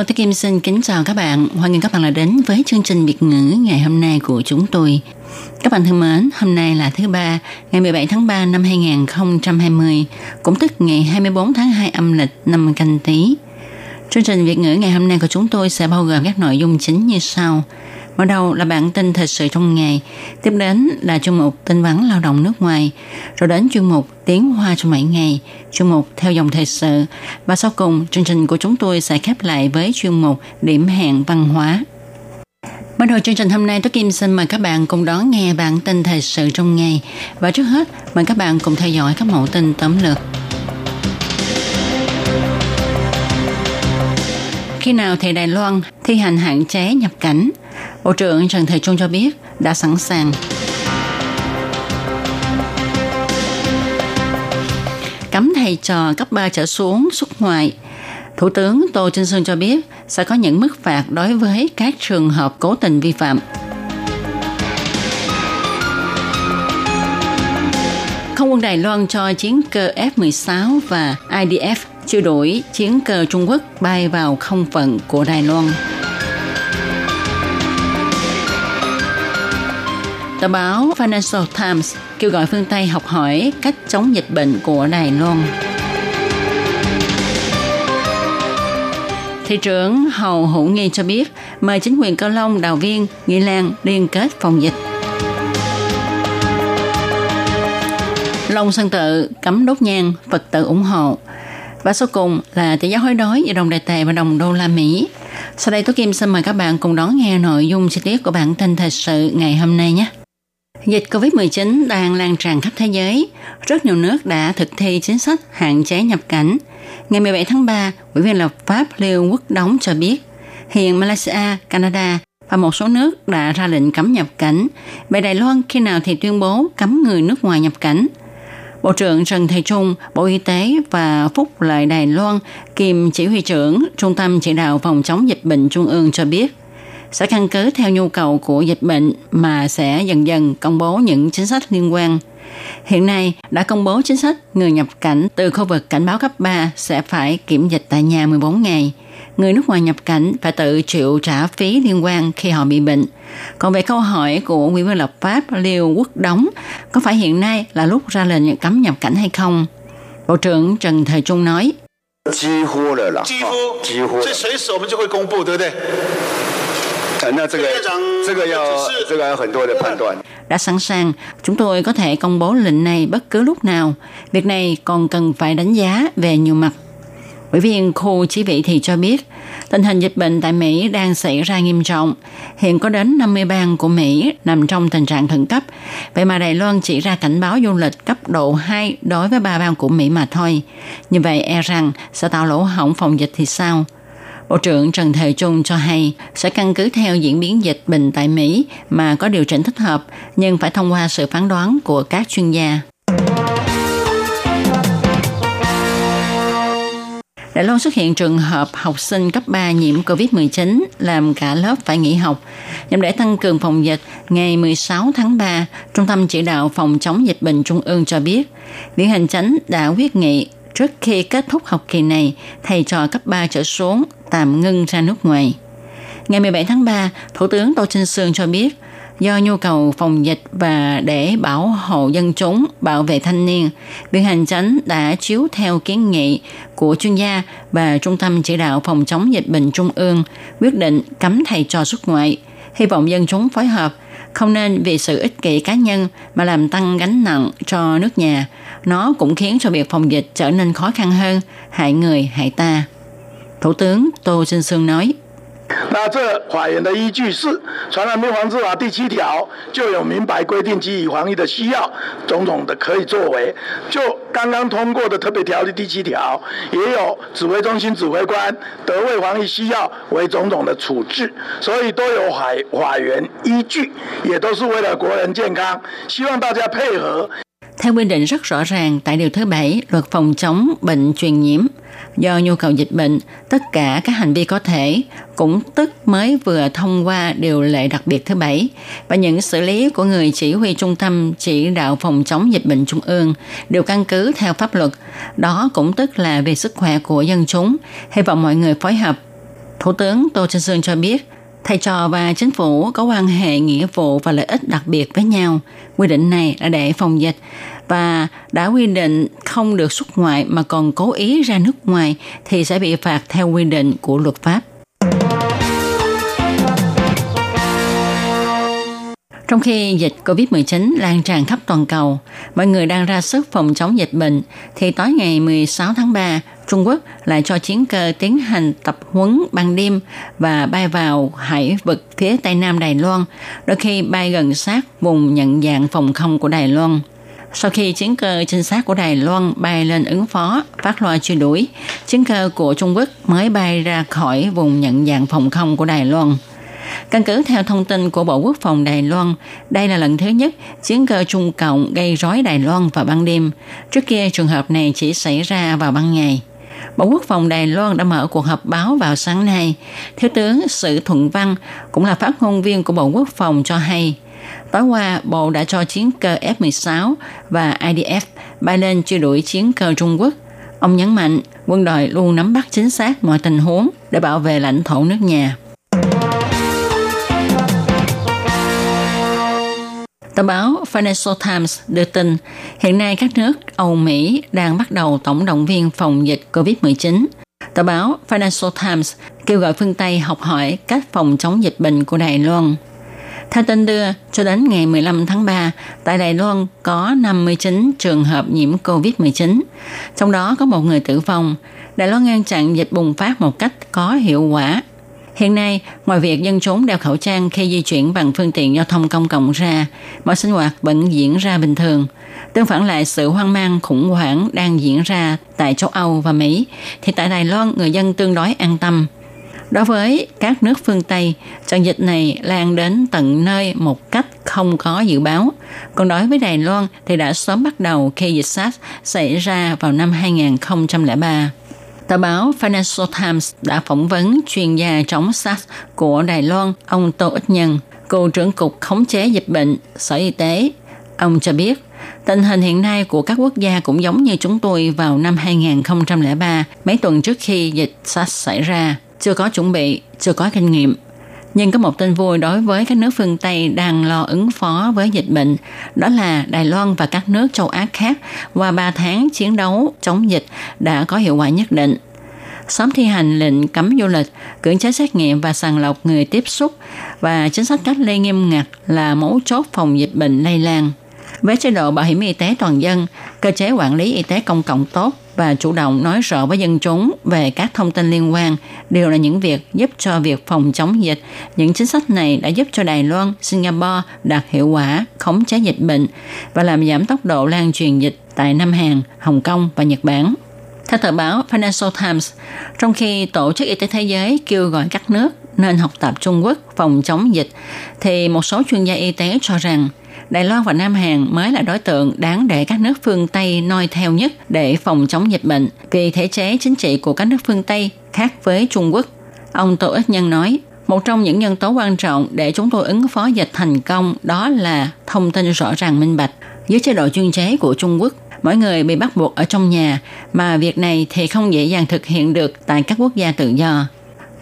Hello, tôi Kim xin kính chào các bạn. Hoan nghênh các bạn đã đến với chương trình Việt ngữ ngày hôm nay của chúng tôi. Các bạn thân mến, hôm nay là thứ ba, ngày 17 tháng 3 năm 2020, cũng tức ngày 24 tháng 2 âm lịch năm canh tí. Chương trình Việt ngữ ngày hôm nay của chúng tôi sẽ bao gồm các nội dung chính như sau. Mở đầu là bản tin thời sự trong ngày, tiếp đến là chuyên mục tin vắn lao động nước ngoài, rồi đến chuyên mục tiếng hoa trong mỗi ngày, chuyên mục theo dòng thời sự và sau cùng chương trình của chúng tôi sẽ khép lại với chuyên mục điểm hẹn văn hóa. Bắt đầu chương trình hôm nay, tôi Kim xin mời các bạn cùng đón nghe bản tin thời sự trong ngày. Và trước hết, mời các bạn cùng theo dõi các mẫu tin tóm lược. Khi nào thì Đài Loan thi hành hạn chế nhập cảnh? Bộ trưởng Trần Thầy Trung cho biết đã sẵn sàng. Cấm thầy trò cấp 3 trở xuống xuất ngoại. Thủ tướng Tô Trinh Sơn cho biết sẽ có những mức phạt đối với các trường hợp cố tình vi phạm. Không quân Đài Loan cho chiến cơ F-16 và IDF chưa đuổi chiến cơ Trung Quốc bay vào không phận của Đài Loan. Tờ báo Financial Times kêu gọi phương Tây học hỏi cách chống dịch bệnh của Đài Loan. Thị trưởng Hầu Hữu Nghi cho biết mời chính quyền Cao Long, Đào Viên, nghi Lan liên kết phòng dịch. Long Sơn Tự cấm đốt nhang, Phật tử ủng hộ. Và sau cùng là tỷ giá hối đoái giữa đồng đại tệ và đồng đô la Mỹ. Sau đây Tố Kim xin mời các bạn cùng đón nghe nội dung chi tiết của bản tin thời sự ngày hôm nay nhé. Dịch COVID-19 đang lan tràn khắp thế giới. Rất nhiều nước đã thực thi chính sách hạn chế nhập cảnh. Ngày 17 tháng 3, Ủy viên lập pháp Liêu Quốc đóng cho biết, hiện Malaysia, Canada và một số nước đã ra lệnh cấm nhập cảnh. Về Đài Loan khi nào thì tuyên bố cấm người nước ngoài nhập cảnh. Bộ trưởng Trần Thầy Trung, Bộ Y tế và Phúc Lợi Đài Loan, kiêm chỉ huy trưởng Trung tâm Chỉ đạo Phòng chống dịch bệnh Trung ương cho biết, sẽ căn cứ theo nhu cầu của dịch bệnh mà sẽ dần dần công bố những chính sách liên quan. Hiện nay đã công bố chính sách người nhập cảnh từ khu vực cảnh báo cấp 3 sẽ phải kiểm dịch tại nhà 14 ngày. Người nước ngoài nhập cảnh phải tự chịu trả phí liên quan khi họ bị bệnh. Còn về câu hỏi của Ủy viên lập pháp Liêu Quốc Đống, có phải hiện nay là lúc ra lệnh cấm nhập cảnh hay không? Bộ trưởng Trần Thời Trung nói. 几乎了啦，几乎哦几乎了所以随时我们就会公布，对不对？ 呃那这个院长这个要只是这个要很多的判断。 đã sẵn sàng, chúng tôi có thể công bố lệnh này bất cứ lúc nào. Việc này còn cần phải đánh giá về nhiều mặt. Ủy viên khu chỉ vị thì cho biết, tình hình dịch bệnh tại Mỹ đang xảy ra nghiêm trọng. Hiện có đến 50 bang của Mỹ nằm trong tình trạng khẩn cấp. Vậy mà Đài Loan chỉ ra cảnh báo du lịch cấp độ 2 đối với ba bang của Mỹ mà thôi. Như vậy e rằng sẽ tạo lỗ hổng phòng dịch thì sao? Bộ trưởng Trần Thời Trung cho hay sẽ căn cứ theo diễn biến dịch bệnh tại Mỹ mà có điều chỉnh thích hợp, nhưng phải thông qua sự phán đoán của các chuyên gia. Đài Loan xuất hiện trường hợp học sinh cấp 3 nhiễm COVID-19 làm cả lớp phải nghỉ học. Nhằm để tăng cường phòng dịch, ngày 16 tháng 3, Trung tâm Chỉ đạo Phòng chống dịch bệnh Trung ương cho biết, Viện Hành Chánh đã quyết nghị trước khi kết thúc học kỳ này, thầy trò cấp 3 trở xuống tạm ngưng ra nước ngoài. Ngày 17 tháng 3, Thủ tướng Tô Trinh Sương cho biết, do nhu cầu phòng dịch và để bảo hộ dân chúng, bảo vệ thanh niên, Viện Hành Chánh đã chiếu theo kiến nghị của chuyên gia và Trung tâm Chỉ đạo Phòng chống dịch bệnh Trung ương quyết định cấm thầy trò xuất ngoại. Hy vọng dân chúng phối hợp, không nên vì sự ích kỷ cá nhân mà làm tăng gánh nặng cho nước nhà. Nó cũng khiến cho việc phòng dịch trở nên khó khăn hơn, hại người hại ta. Thủ tướng Tô Trinh Sương nói. 那这法院的依据是《传染病防治法》第七条就有明白规定，基于防疫的需要，种种的可以作为。就刚刚通过的特别条例第七条，也有指挥中心指挥官得为防疫需要为种种的处置，所以都有法法院依据，也都是为了国人健康，希望大家配合。Theo quy định rất rõ ràng tại Điều thứ bảy Luật phòng chống bệnh truyền nhiễm, do nhu cầu dịch bệnh, tất cả các hành vi có thể, cũng tức mới vừa thông qua điều lệ đặc biệt thứ bảy và những xử lý của người chỉ huy trung tâm chỉ đạo phòng chống dịch bệnh trung ương đều căn cứ theo pháp luật. Đó cũng tức là về sức khỏe của dân chúng. Hy vọng mọi người phối hợp. Thủ tướng Tô Trinh Sương cho biết, thầy trò và chính phủ có quan hệ nghĩa vụ và lợi ích đặc biệt với nhau. Quy định này là để phòng dịch và đã quy định không được xuất ngoại mà còn cố ý ra nước ngoài thì sẽ bị phạt theo quy định của luật pháp. Trong khi dịch COVID-19 lan tràn khắp toàn cầu, mọi người đang ra sức phòng chống dịch bệnh, thì tối ngày 16 tháng 3, Trung Quốc lại cho chiến cơ tiến hành tập huấn ban đêm và bay vào hải vực phía tây nam Đài Loan, đôi khi bay gần sát vùng nhận dạng phòng không của Đài Loan. Sau khi chiến cơ trinh sát của Đài Loan bay lên ứng phó, phát loa truy đuổi, chiến cơ của Trung Quốc mới bay ra khỏi vùng nhận dạng phòng không của Đài Loan. Căn cứ theo thông tin của Bộ Quốc phòng Đài Loan, đây là lần thứ nhất chiến cơ Trung Cộng gây rối Đài Loan vào ban đêm. Trước kia trường hợp này chỉ xảy ra vào ban ngày. Bộ Quốc phòng Đài Loan đã mở cuộc họp báo vào sáng nay. Thiếu tướng Sử Thuận Văn cũng là phát ngôn viên của Bộ Quốc phòng cho hay, tối qua Bộ đã cho chiến cơ F-16 và IDF bay lên truy đuổi chiến cơ Trung Quốc. Ông nhấn mạnh quân đội luôn nắm bắt chính xác mọi tình huống để bảo vệ lãnh thổ nước nhà. Tờ báo Financial Times đưa tin, hiện nay các nước Âu Mỹ đang bắt đầu tổng động viên phòng dịch COVID-19. Tờ báo Financial Times kêu gọi phương Tây học hỏi cách phòng chống dịch bệnh của Đài Loan. Theo tin đưa, cho đến ngày 15 tháng 3, tại Đài Loan có 59 trường hợp nhiễm COVID-19, trong đó có một người tử vong. Đài Loan ngăn chặn dịch bùng phát một cách có hiệu quả. Hiện nay, ngoài việc dân chúng đeo khẩu trang khi di chuyển bằng phương tiện giao thông công cộng ra, mọi sinh hoạt vẫn diễn ra bình thường. Tương phản lại sự hoang mang khủng hoảng đang diễn ra tại châu Âu và Mỹ, thì tại Đài Loan người dân tương đối an tâm. Đối với các nước phương Tây, trận dịch này lan đến tận nơi một cách không có dự báo. Còn đối với Đài Loan thì đã sớm bắt đầu khi dịch SARS xảy ra vào năm 2003. Tờ báo Financial Times đã phỏng vấn chuyên gia chống SARS của Đài Loan, ông Tô Ích Nhân, cựu trưởng cục khống chế dịch bệnh, Sở Y tế. Ông cho biết, tình hình hiện nay của các quốc gia cũng giống như chúng tôi vào năm 2003, mấy tuần trước khi dịch SARS xảy ra. Chưa có chuẩn bị, chưa có kinh nghiệm. Nhưng có một tin vui đối với các nước phương Tây đang lo ứng phó với dịch bệnh, đó là Đài Loan và các nước châu Á khác qua 3 tháng chiến đấu chống dịch đã có hiệu quả nhất định. Sớm thi hành lệnh cấm du lịch, cưỡng chế xét nghiệm và sàng lọc người tiếp xúc và chính sách cách ly nghiêm ngặt là mấu chốt phòng dịch bệnh lây lan. Với chế độ bảo hiểm y tế toàn dân, cơ chế quản lý y tế công cộng tốt và chủ động nói rõ với dân chúng về các thông tin liên quan đều là những việc giúp cho việc phòng chống dịch. Những chính sách này đã giúp cho Đài Loan, Singapore đạt hiệu quả khống chế dịch bệnh và làm giảm tốc độ lan truyền dịch tại Nam Hàn, Hồng Kông và Nhật Bản. Theo tờ báo Financial Times, trong khi Tổ chức Y tế Thế giới kêu gọi các nước nên học tập Trung Quốc phòng chống dịch, thì một số chuyên gia y tế cho rằng Đài Loan và Nam Hàn mới là đối tượng đáng để các nước phương Tây noi theo nhất để phòng chống dịch bệnh vì thể chế chính trị của các nước phương Tây khác với Trung Quốc. Ông Tô Ích Nhân nói, một trong những nhân tố quan trọng để chúng tôi ứng phó dịch thành công đó là thông tin rõ ràng minh bạch. Dưới chế độ chuyên chế của Trung Quốc, mỗi người bị bắt buộc ở trong nhà, mà việc này thì không dễ dàng thực hiện được tại các quốc gia tự do.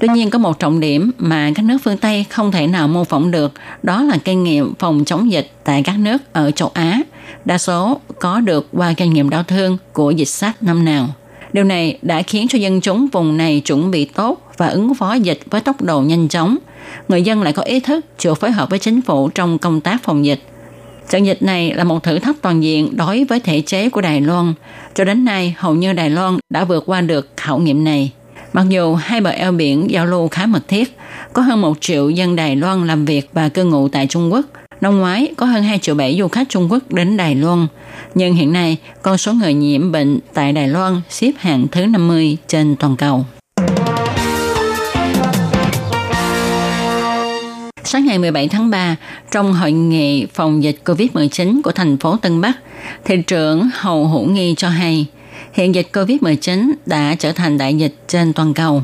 Tuy nhiên có một trọng điểm mà các nước phương Tây không thể nào mô phỏng được, đó là kinh nghiệm phòng chống dịch tại các nước ở châu Á, đa số có được qua kinh nghiệm đau thương của dịch sát năm nào. Điều này đã khiến cho dân chúng vùng này chuẩn bị tốt và ứng phó dịch với tốc độ nhanh chóng. Người dân lại có ý thức chịu phối hợp với chính phủ trong công tác phòng dịch. Trận dịch này là một thử thách toàn diện đối với thể chế của Đài Loan. Cho đến nay, hầu như Đài Loan đã vượt qua được khảo nghiệm này. Mặc dù hai bờ eo biển giao lưu khá mật thiết, có hơn một triệu dân Đài Loan làm việc và cư ngụ tại Trung Quốc, Năm ngoái có hơn 2 triệu 7 du khách Trung Quốc đến Đài Loan, nhưng hiện nay con số người nhiễm bệnh tại Đài Loan xếp hạng thứ 50 trên toàn cầu. Sáng ngày 17 tháng 3, trong hội nghị phòng dịch COVID-19 của thành phố Tân Bắc, thị trưởng Hầu Hữu Nghi cho hay, hiện dịch COVID-19 đã trở thành đại dịch trên toàn cầu.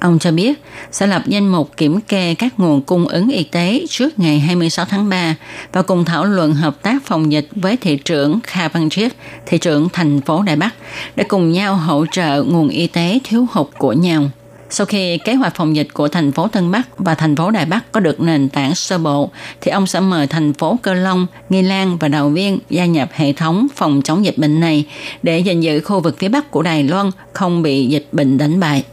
Ông cho biết sẽ lập danh mục kiểm kê các nguồn cung ứng y tế trước ngày 26 tháng 3 và cùng thảo luận hợp tác phòng dịch với thị trưởng Kha Văn Triết, thị trưởng thành phố Đài Bắc để cùng nhau hỗ trợ nguồn y tế thiếu hụt của nhau. Sau khi kế hoạch phòng dịch của thành phố Tân Bắc và thành phố Đài Bắc có được nền tảng sơ bộ, thì ông sẽ mời thành phố Cơ Long, Nghi Lan và Đào Viên gia nhập hệ thống phòng chống dịch bệnh này để giành giữ khu vực phía Bắc của Đài Loan không bị dịch bệnh đánh bại.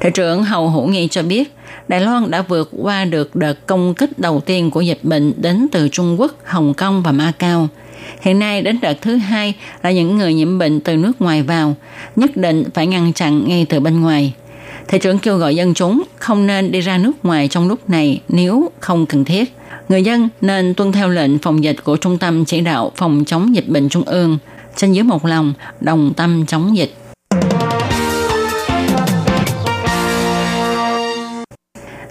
Thị trưởng Hầu Hữu Nghi cho biết, Đài Loan đã vượt qua được đợt công kích đầu tiên của dịch bệnh đến từ Trung Quốc, Hồng Kông và Macau. Hiện nay đến đợt thứ hai là những người nhiễm bệnh từ nước ngoài vào, nhất định phải ngăn chặn ngay từ bên ngoài. Thị trưởng kêu gọi dân chúng không nên đi ra nước ngoài trong lúc này nếu không cần thiết. Người dân nên tuân theo lệnh phòng dịch của Trung tâm Chỉ đạo Phòng chống dịch bệnh Trung ương, trên dưới một lòng, đồng tâm chống dịch.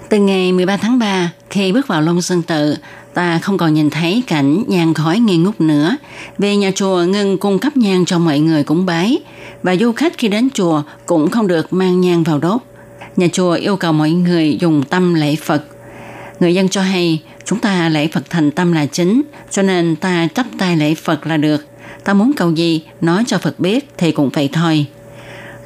Từ ngày 13 tháng 3, khi bước vào Long Sơn Tự, ta không còn nhìn thấy cảnh nhang khói nghi ngút nữa. Vì nhà chùa ngừng cung cấp nhang cho mọi người cúng bái, và du khách khi đến chùa cũng không được mang nhang vào đốt. Nhà chùa yêu cầu mọi người dùng tâm lễ Phật. Người dân cho hay, chúng ta lễ Phật thành tâm là chính, cho nên ta chấp tay lễ Phật là được. Ta muốn cầu gì, nói cho Phật biết thì cũng vậy thôi.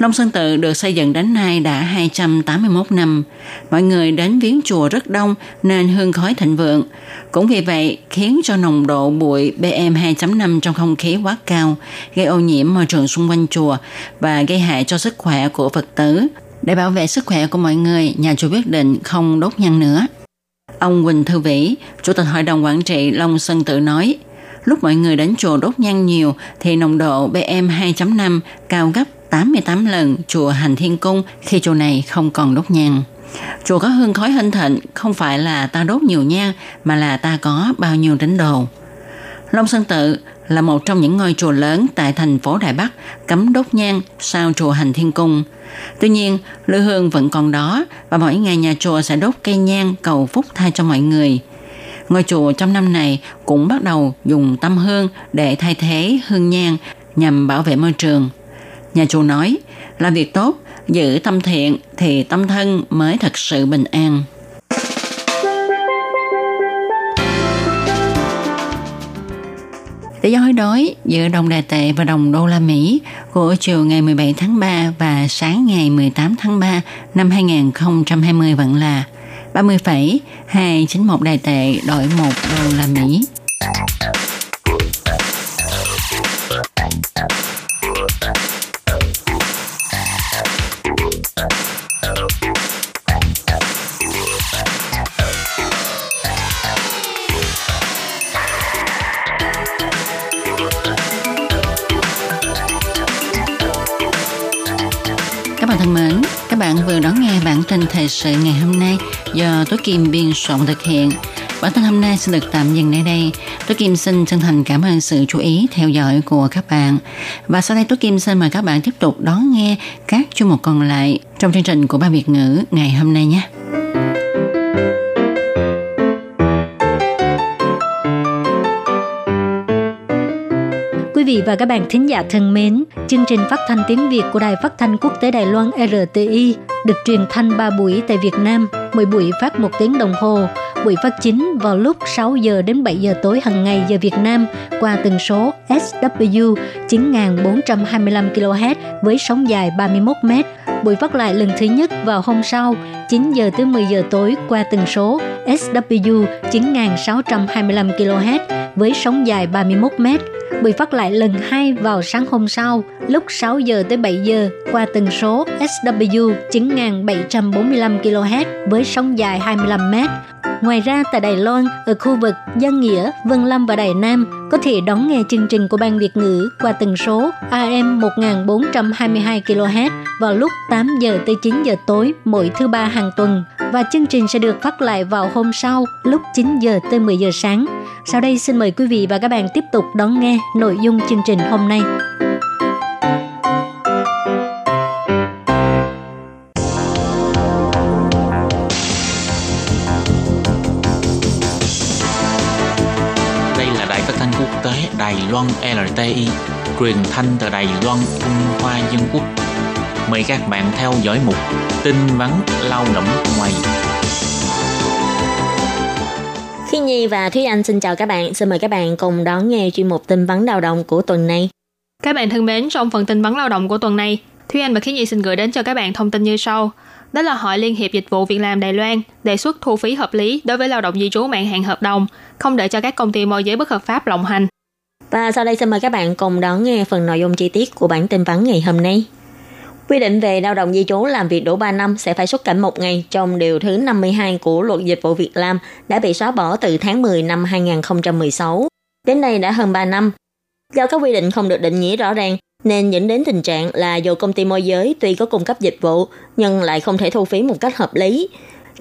Long Sơn Tự được xây dựng đến nay đã 281 năm. Mọi người đến viếng chùa rất đông nên hương khói thịnh vượng. Cũng vì vậy khiến cho nồng độ bụi PM 2.5 trong không khí quá cao, gây ô nhiễm môi trường xung quanh chùa và gây hại cho sức khỏe của Phật tử. Để bảo vệ sức khỏe của mọi người, nhà chùa quyết định không đốt nhang nữa. Ông Quỳnh Thư Vĩ, Chủ tịch Hội đồng Quản trị Long Sơn Tự nói, lúc mọi người đến chùa đốt nhang nhiều thì nồng độ PM 2.5 cao gấp 88 lần chùa Hành Thiên Cung khi chùa này không còn đốt nhang. Chùa có hương khói hân thịnh không phải là ta đốt nhiều nhang mà là ta có bao nhiêu tín đồ. Long Sơn Tự là một trong những ngôi chùa lớn tại thành phố Đài Bắc cấm đốt nhang sau chùa Hành Thiên Cung. Tuy nhiên, lư hương vẫn còn đó và mỗi ngày nhà chùa sẽ đốt cây nhang cầu phúc thay cho mọi người. Ngôi chùa trong năm này cũng bắt đầu dùng tâm hương để thay thế hương nhang nhằm bảo vệ môi trường. Nhà chùa nói, làm việc tốt, giữ tâm thiện thì tâm thân mới thật sự bình an. Để giá hối đối giữa đồng đài tệ và đồng đô la Mỹ của chiều ngày 17 tháng 3 và sáng ngày 18 tháng 3 năm 2020 vẫn là 30,291 đài tệ đổi 1 đô la Mỹ. Kim biên soạn thực hiện. Bản tin hôm nay sẽ được tạm dừng nơi đây. Tú Kim xin chân thành cảm ơn sự chú ý theo dõi của các bạn. Và sau đây Tú Kim xin mời các bạn tiếp tục đón nghe các chương mục còn lại trong chương trình của Ba Việt ngữ ngày hôm nay nhé. Quý vị và các bạn thính giả thân mến, chương trình phát thanh tiếng Việt của Đài Phát thanh Quốc tế Đài Loan RTI được truyền thanh 3 buổi tại Việt Nam, mỗi buổi phát một tiếng đồng hồ. Buổi phát chính vào lúc 6 giờ đến 7 giờ tối hàng ngày giờ Việt Nam qua tần số SW 9425 kHz với sóng dài 31 m. Buổi phát lại lần thứ nhất vào hôm sau 9 giờ tới 10 giờ tối qua tần số SW 9625 kHz với sóng dài 31 m bị phát lại lần hai vào sáng hôm sau lúc 6 giờ tới 7 giờ qua tần số SW 9745 kHz với sóng dài 25 m. Ngoài ra tại Đài Loan, ở khu vực Giang Nghĩa, Vân Lâm và Đài Nam có thể đón nghe chương trình của Ban Việt ngữ qua tần số AM 1422 kHz vào lúc 8 giờ tới 9 giờ tối mỗi thứ ba hàng tuần và chương trình sẽ được phát lại vào hôm sau lúc 9 giờ tới 10 giờ sáng. Sau đây xin mời quý vị và các bạn tiếp tục đón nghe nội dung chương trình hôm nay. Đây là đài phát thanh quốc tế Đài Loan LTI, truyền thanh từ Đài Loan, Trung Hoa Dân Quốc. Mời các bạn theo dõi mục tin vắn lao động ngoài. Khi Nhi và Thúy Anh xin chào các bạn. Xin mời các bạn cùng đón nghe chuyên mục tin vắn lao động của tuần này. Các bạn thân mến, trong phần tin vắn lao động của tuần này, Thúy Anh và Khí Nhi xin gửi đến cho các bạn thông tin như sau. Đó là Hội Liên hiệp Dịch vụ Việc làm Đài Loan đề xuất thu phí hợp lý đối với lao động di trú mãn hạn hợp đồng, không để cho các công ty môi giới bất hợp pháp lộng hành. Và sau đây xin mời các bạn cùng đón nghe phần nội dung chi tiết của bản tin vắn ngày hôm nay. Quy định về lao động di trú làm việc đủ 3 năm sẽ phải xuất cảnh một ngày trong điều thứ 52 của luật dịch vụ việc làm đã bị xóa bỏ từ tháng 10 năm 2016. Đến nay đã hơn 3 năm. Do các quy định không được định nghĩa rõ ràng, nên dẫn đến tình trạng là dù công ty môi giới tuy có cung cấp dịch vụ nhưng lại không thể thu phí một cách hợp lý.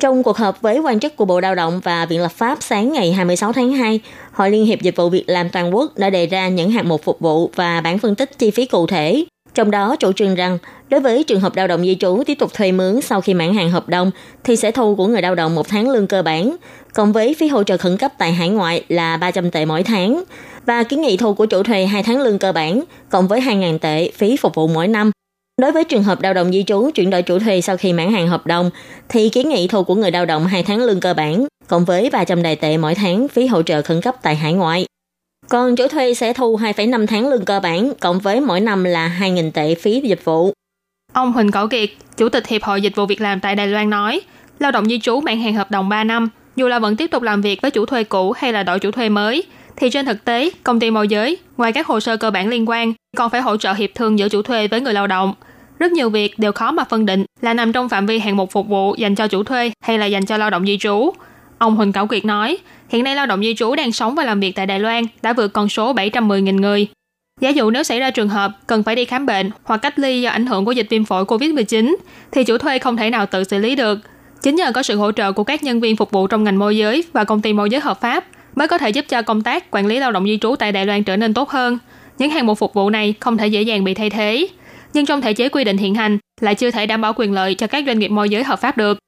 Trong cuộc họp với quan chức của Bộ Lao động và Viện Lập pháp sáng ngày 26 tháng 2, Hội Liên hiệp Dịch vụ Việc làm Toàn quốc đã đề ra những hạng mục phục vụ và bản phân tích chi phí cụ thể. Trong đó chủ trương rằng, đối với trường hợp lao động di trú tiếp tục thuê mướn sau khi mãn hạn hợp đồng thì sẽ thu của người lao động một tháng lương cơ bản, cộng với phí hỗ trợ khẩn cấp tại hải ngoại là 300 tệ mỗi tháng và kiến nghị thu của chủ thuê 2 tháng lương cơ bản, cộng với 2.000 tệ phí phục vụ mỗi năm. Đối với trường hợp lao động di trú chuyển đổi chủ thuê sau khi mãn hạn hợp đồng, thì kiến nghị thu của người lao động 2 tháng lương cơ bản, cộng với 300 đài tệ mỗi tháng phí hỗ trợ khẩn cấp tại hải ngoại. Còn chủ thuê sẽ thu 2,5 tháng lương cơ bản, cộng với mỗi năm là 2.000 tệ phí dịch vụ. Ông Huỳnh Cẩu Kiệt, Chủ tịch Hiệp hội Dịch vụ Việc làm tại Đài Loan nói, lao động di trú bạn hàng hợp đồng 3 năm, dù là vẫn tiếp tục làm việc với chủ thuê cũ hay là đổi chủ thuê mới, thì trên thực tế, công ty môi giới, ngoài các hồ sơ cơ bản liên quan, còn phải hỗ trợ hiệp thương giữa chủ thuê với người lao động. Rất nhiều việc đều khó mà phân định là nằm trong phạm vi hạng mục phục vụ dành cho chủ thuê hay là dành cho lao động di trú. Ông Huỳnh Cẩu Kiệt nói, hiện nay lao động di trú đang sống và làm việc tại Đài Loan đã vượt con số 710.000 người. Giả dụ nếu xảy ra trường hợp cần phải đi khám bệnh hoặc cách ly do ảnh hưởng của dịch viêm phổi COVID-19, thì chủ thuê không thể nào tự xử lý được. Chính nhờ có sự hỗ trợ của các nhân viên phục vụ trong ngành môi giới và công ty môi giới hợp pháp mới có thể giúp cho công tác quản lý lao động di trú tại Đài Loan trở nên tốt hơn. Những hàng mục phục vụ này không thể dễ dàng bị thay thế. Nhưng trong thể chế quy định hiện hành lại chưa thể đảm bảo quyền lợi cho các doanh nghiệp môi giới hợp pháp được.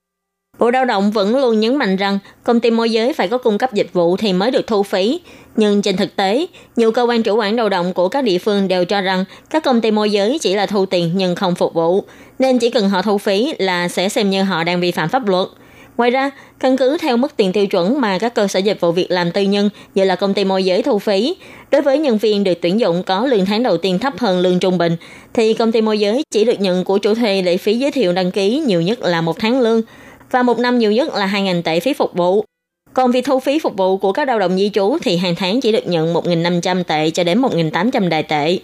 Bộ Lao động vẫn luôn nhấn mạnh rằng công ty môi giới phải có cung cấp dịch vụ thì mới được thu phí. Nhưng trên thực tế, nhiều cơ quan chủ quản lao động của các địa phương đều cho rằng các công ty môi giới chỉ là thu tiền nhưng không phục vụ, nên chỉ cần họ thu phí là sẽ xem như họ đang vi phạm pháp luật. Ngoài ra, căn cứ theo mức tiền tiêu chuẩn mà các cơ sở dịch vụ việc làm tư nhân như là công ty môi giới thu phí, đối với nhân viên được tuyển dụng có lương tháng đầu tiên thấp hơn lương trung bình, thì công ty môi giới chỉ được nhận của chủ thuê lệ phí giới thiệu đăng ký nhiều nhất là một tháng lương và một năm nhiều nhất là 2.000 tệ phí phục vụ. Còn việc thu phí phục vụ của các lao động di trú thì hàng tháng chỉ được nhận 1.500 tệ cho đến 1.800 đài tệ.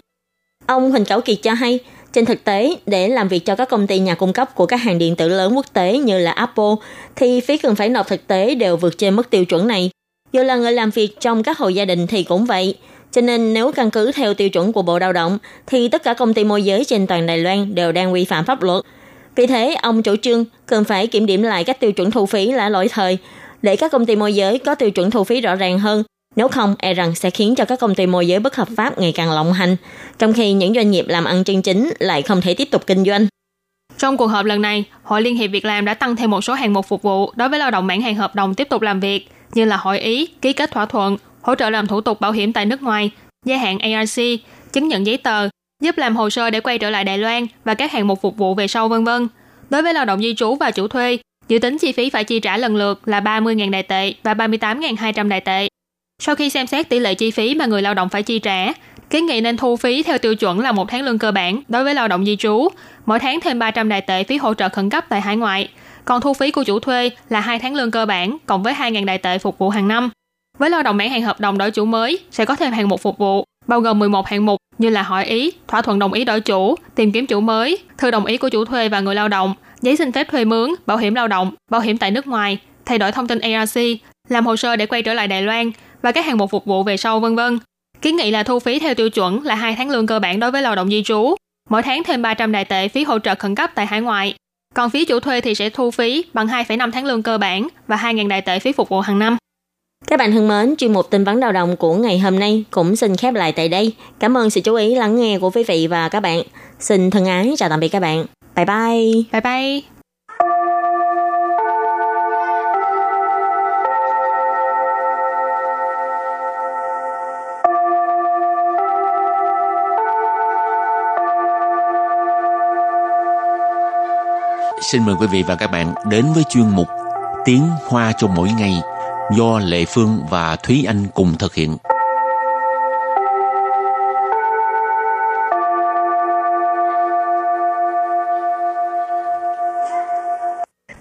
Ông Huỳnh Cảo Kiệt cho hay, trên thực tế, để làm việc cho các công ty nhà cung cấp của các hàng điện tử lớn quốc tế như là Apple, thì phí cần phải nộp thực tế đều vượt trên mức tiêu chuẩn này. Dù là người làm việc trong các hộ gia đình thì cũng vậy. Cho nên nếu căn cứ theo tiêu chuẩn của Bộ Lao động, thì tất cả công ty môi giới trên toàn Đài Loan đều đang vi phạm pháp luật. Vì thế, ông chủ trương cần phải kiểm điểm lại các tiêu chuẩn thu phí là lỗi thời, để các công ty môi giới có tiêu chuẩn thu phí rõ ràng hơn. Nếu không, e rằng sẽ khiến cho các công ty môi giới bất hợp pháp ngày càng lộng hành, trong khi những doanh nghiệp làm ăn chân chính lại không thể tiếp tục kinh doanh. Trong cuộc họp lần này, Hội Liên hiệp Việc làm đã tăng thêm một số hạng mục phục vụ đối với lao động mãn hạn hợp đồng tiếp tục làm việc, như là hội ý, ký kết thỏa thuận, hỗ trợ làm thủ tục bảo hiểm tại nước ngoài, gia hạn ARC, chứng nhận giấy tờ, giúp làm hồ sơ để quay trở lại Đài Loan và các hạng mục phục vụ về sau vân vân. Đối với lao động di trú và chủ thuê, dự tính chi phí phải chi trả lần lượt là 30.000 đại tệ và 38.200 đại tệ. Sau khi xem xét tỷ lệ chi phí mà người lao động phải chi trả, kiến nghị nên thu phí theo tiêu chuẩn là một tháng lương cơ bản đối với lao động di trú, mỗi tháng thêm 300 đại tệ phí hỗ trợ khẩn cấp tại hải ngoại, còn thu phí của chủ thuê là hai tháng lương cơ bản cộng với 2.000 đại tệ phục vụ hàng năm. Với lao động mãn hạn hợp đồng đổi chủ mới sẽ có thêm hạng mục phục vụ, bao gồm 11 hạng mục như là hỏi ý, thỏa thuận đồng ý đổi chủ, tìm kiếm chủ mới, thư đồng ý của chủ thuê và người lao động, giấy xin phép thuê mướn, bảo hiểm lao động, bảo hiểm tại nước ngoài, thay đổi thông tin ARC, làm hồ sơ để quay trở lại Đài Loan và các hạng mục phục vụ về sau vân vân. Kiến nghị là thu phí theo tiêu chuẩn là hai tháng lương cơ bản đối với lao động di trú, mỗi tháng thêm 300 đại tệ phí hỗ trợ khẩn cấp tại hải ngoại. Còn phí chủ thuê thì sẽ thu phí bằng 2,5 tháng lương cơ bản và 2.000 đại tệ phí phục vụ hàng năm. Các bạn thân mến, chuyên mục tin vấn lao động của ngày hôm nay cũng xin khép lại tại đây. Cảm ơn sự chú ý lắng nghe của quý vị và các bạn. Xin thân ái chào tạm biệt các bạn. Bye bye. Bye bye. Xin mời quý vị và các bạn đến với chuyên mục Tiếng Hoa cho mỗi ngày do Lệ Phương và Thúy Anh cùng thực hiện.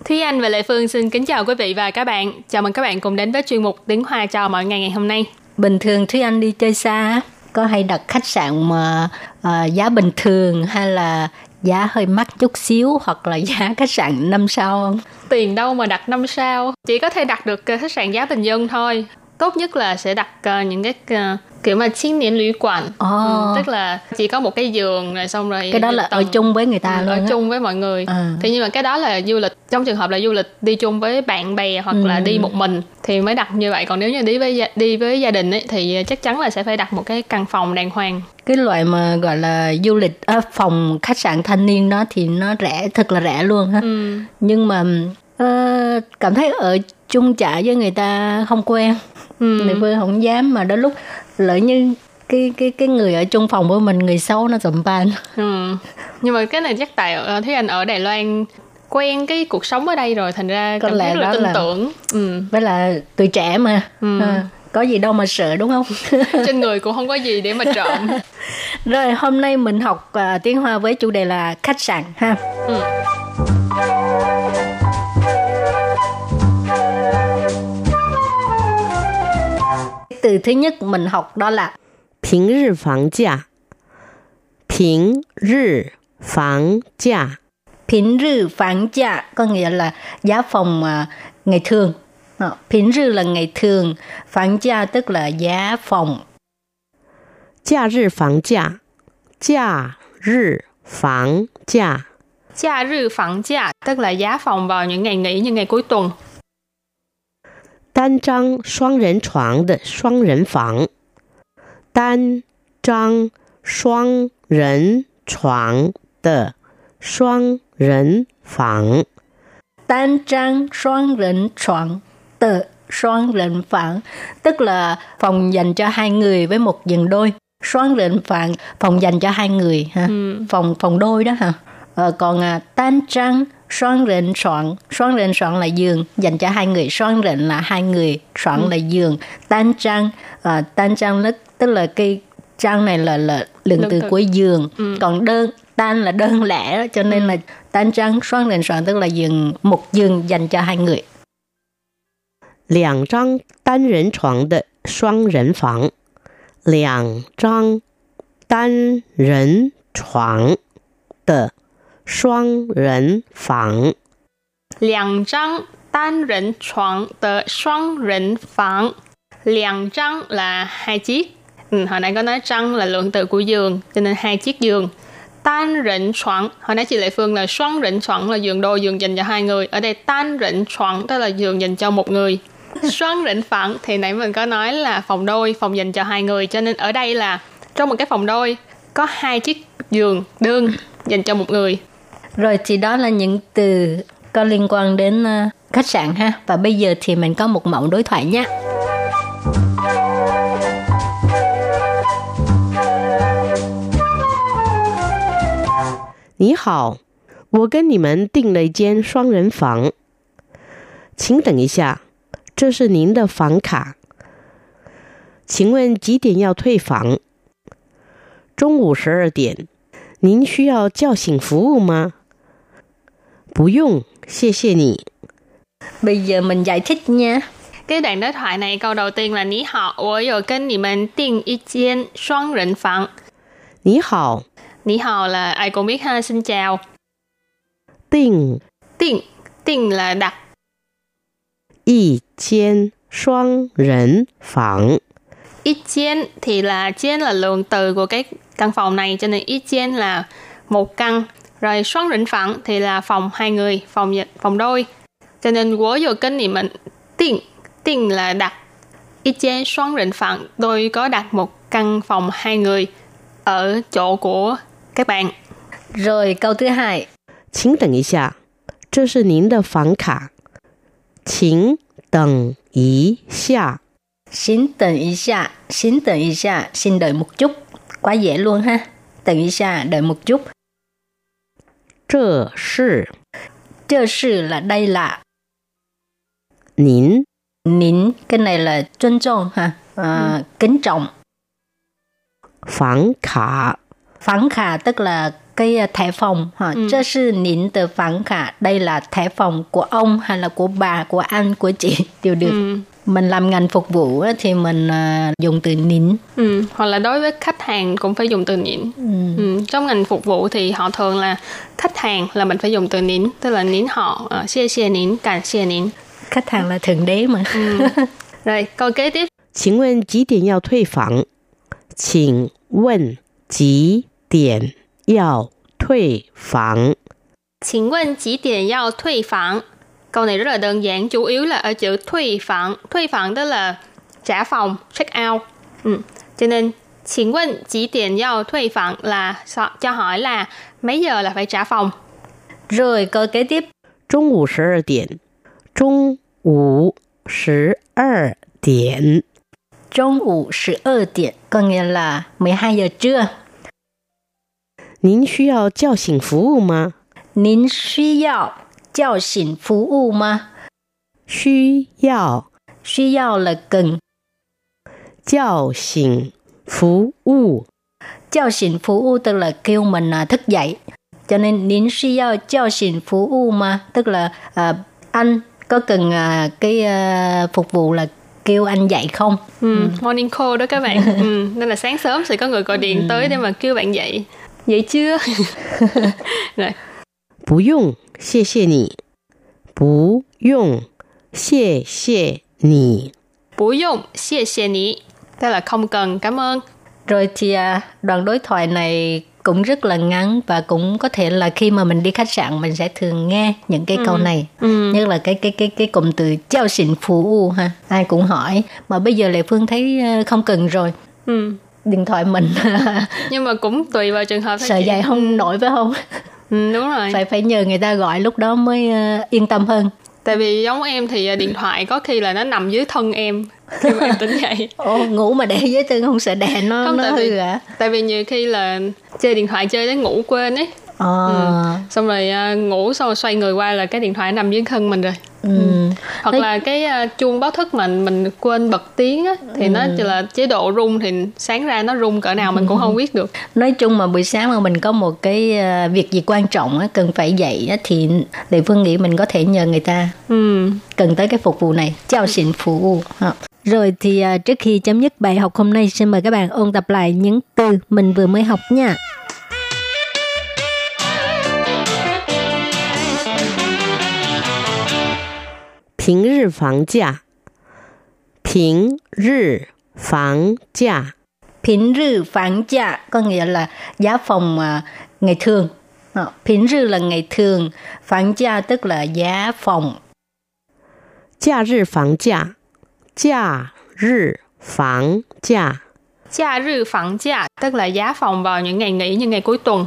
Thúy Anh và Lệ Phương xin kính chào quý vị và các bạn. Chào mừng các bạn cùng đến với chuyên mục Tiếng Hoa chào mọi ngày ngày hôm nay. Bình thường Thúy Anh đi chơi xa có hay đặt khách sạn mà uh, giá bình thường hay là giá hơi mắc chút xíu hoặc là giá khách sạn 5 sao không? Tiền đâu mà đặt 5 sao, chỉ có thể đặt được ờ, khách sạn giá bình dân thôi. Tốt nhất là sẽ đặt ờ, những cái ờ, kiểu mà青年旅馆oh. ừ, tức là chỉ có một cái giường rồi xong rồi cái đó là tầng, ở chung với người ta ừ, luôn ở á. chung với mọi người à. thì nhưng mà cái đó là du lịch trong trường hợp là du lịch đi chung với bạn bè hoặc ừ. là đi một mình thì mới đặt như vậy còn nếu như đi với đi với gia đình ấy, thì chắc chắn là sẽ phải đặt một cái căn phòng đàng hoàng cái loại mà gọi là du lịch à, phòng khách sạn thanh niên đó thì nó rẻ thật là rẻ luôn ha ừ. nhưng mà uh, cảm thấy ở chung trại với người ta không quen ừ. người phương không dám mà đến lúc lỡ như cái cái cái người ở chung phòng với mình người xấu nó sụm ban ừ. nhưng mà cái này chắc tại uh, thấy anh ở Đài Loan quen cái cuộc sống ở đây rồi thành ra có lẽ là tin là, tưởng ừ. với là tuổi trẻ mà ừ. à, có gì đâu mà sợ đúng không trên người cũng không có gì để mà trộm rồi hôm nay mình học uh, tiếng hoa với chủ đề là khách sạn ha ừ. Từ thứ nhất mình học đó là Bình rì phẳng giá Bình rì phẳng giá Bình rì phẳng giá có nghĩa là giá phòng à, ngày thường. Bình rì là ngày thường, phẳng giá tức là giá phòng. Giá rì phẳng giá Giá rì phẳng giá Giá rì phẳng giá tức là giá phòng vào những ngày nghỉ, những ngày cuối tuần. 单张双人床的双人房，单张双人床的双人房， Tan trang 双人床的双人房 tức là phòng dành cho hai người với một giường đôi. 双人房 phòng dành cho hai người ha. Ừ. Phòng phòng đôi đó hả? Ờ, còn à, tan trang 双人床 双人床 là giường dành cho hai người 双人 là hai người 床 Ừ. là giường tan trang à, tan trang là, tức là cái trang này là là lượng Lượng từ từ. của giường Ừ. còn đơn tan là đơn lẻ đó, cho nên là tan trang 双人床 tức là giường một giường dành cho hai người 两张单人床的双人房，两张单人床的 双人房。两张单人床的双人房. 两张 là hai chiếc. Ừ, hồi nãy có nói trăng là lượng từ của giường, cho nên hai chiếc giường. Tan rịnh choạng, hồi nãy chị Lệ Phương là xoắn rịnh choạng là giường đôi, giường dành cho hai người. Ở đây tan rịnh choạng tức là giường dành cho một người. Xoắn rịnh phẳng thì nãy mình có nói là phòng đôi, phòng dành cho hai người. Cho nên ở đây là trong một cái phòng đôi có hai chiếc giường đơn dành cho một người. rồi thì đó là những từ có liên quan đến ờ, khách sạn ha và bây giờ thì mình có một mẫu đối thoại nhé 你好，我跟你们订了一间双人房，请等一下，这是您的房卡。请问几点要退房？中午十二点。您需要叫醒服务吗？ 不用，谢谢你。 bây giờ mình giải thích nha Cái đoạn đối thoại này câu đầu tiên là Ní hào, 我有跟你们订一间双人房.你好， Ní hào là ai cũng biết ha, xin chào. 订 Tiền, tiền là đặt. 一间双人房。 Ít chén thì là chén là lượng từ của cái căn phòng này cho nên ít chén là một căn Rồi xoắn rỉnh phẳng thì là phòng hai người, phòng phòng đôi. Cho nên wo yo跟你们订订là đặt. Ít chế xoắn rỉnh phẳng, tôi có đặt một căn phòng hai người ở chỗ của các bạn. Rồi câu thứ hai. 请等一下，这是您的房卡。请等一下， Xin đợi ý xa, xin đợi ý xa, xin đợi một chút. Quá dễ luôn ha. Đợi ý xa, đợi một chút. 这是 Chơ sự là đây là 您 nín, cái này là tôn trọng ha. À, Kính trọng. 房卡。 Phán khả tức là cái à, thẻ phòng ha. Ừ. Chơ sự nín từ phán khả. Đây là thẻ phòng của ông hay là của bà, của anh, của chị đều được. Ừ. Mình làm ngành phục vụ á, thì mình à, dùng từ nín. Ừ. Hoặc là đối với khách hàng cũng phải dùng từ nín. Ừ. Trong ngành phục vụ thì họ thường là khách hàng là mình phải dùng từ nín, tức là nín họ, uh, xie xie nín, cảm xie nín. Khách hàng là thượng đế mà. Rồi, câu kế tiếp. 请问几点要退房？请问几点要退房？ Xin问几点要退房? Câu này rất là đơn giản, chủ yếu là ở chữ thuê phẳng. Thuê phẳng tức là trả phòng, check out. Ừ. Cho nên, xin问几点要退房 là so- cho hỏi là mấy giờ là phải trả phòng. Rồi câu kế tiếp. 中午十二点。中午十二点。 Trung ủ 12 điểm, có nghĩa là 12 giờ trưa. 您需要叫醒服务吗？ Nín suy yào giao xỉn phú u mà. 需要 Suy yào là cần. 叫醒服务。 Giao xỉn phú u tức là kêu mình à, thức dậy. Cho nên nín suy yào giao xỉn phú u mà. Tức là à, anh có cần à, cái à, phục vụ là kêu anh dậy không? Ừ. Morning call đó các bạn. ừ. Nên là sáng sớm sẽ có người gọi điện tới để mà kêu bạn dậy. Dậy chưa? Rồi. 不用，谢谢你。不用，谢谢你。 Bú dụng, xie xie ní. Tức là không cần, cảm ơn. Rồi thì à, đoạn đối thoại này cũng rất là ngắn và cũng có thể là khi mà mình đi khách sạn mình sẽ thường nghe những cái câu này. Ừ. Nhất là cái cái cái cái cụm từ giao xịn phú u ha. Ai cũng hỏi mà bây giờ Lệ Phương thấy ờ, không cần rồi. Ừ. Điện thoại mình Nhưng mà cũng tùy vào trường hợp thôi sợ chị. dạy không nổi phải không? Ừ, đúng rồi. Phải phải nhờ người ta gọi lúc đó mới ờ, yên tâm hơn. Tại vì giống em thì à, điện thoại có khi là nó nằm dưới thân em khi mà em tỉnh dậy. Ồ, ngủ mà để dưới thân không sợ đè nó Không, nó tại hư vì- à? Tại vì nhiều khi là chơi điện thoại chơi đến ngủ quên ấy. Ờ. Xong rồi à, ngủ xong rồi xoay người qua là cái điện thoại nằm dưới thân mình rồi. Ừ. Hoặc Thế- là cái à, chuông báo thức mình mình quên bật tiếng á thì nó chỉ là chế độ rung thì sáng ra nó rung cỡ nào mình cũng không biết được. Nói chung mà buổi sáng mà mình có một cái ờ, việc gì quan trọng á, cần phải dậy á, thì Lệ Phương nghĩ mình có thể nhờ người ta Ừ. cần tới cái phục vụ này chào xịn phục vụ ha. rồi thì à, trước khi chấm dứt bài học hôm nay xin mời các bạn ôn tập lại những từ mình vừa mới học nha 平日房价，平日房价， Phiến rư phán giá có nghĩa là giá phòng à, ngày thường Ờ, Phiến rư là ngày thường phán giá tức là giá phòng 假日房价，假日房价， Cha rư phẳng giá tức là giá phòng vào những ngày nghỉ như ngày cuối tuần.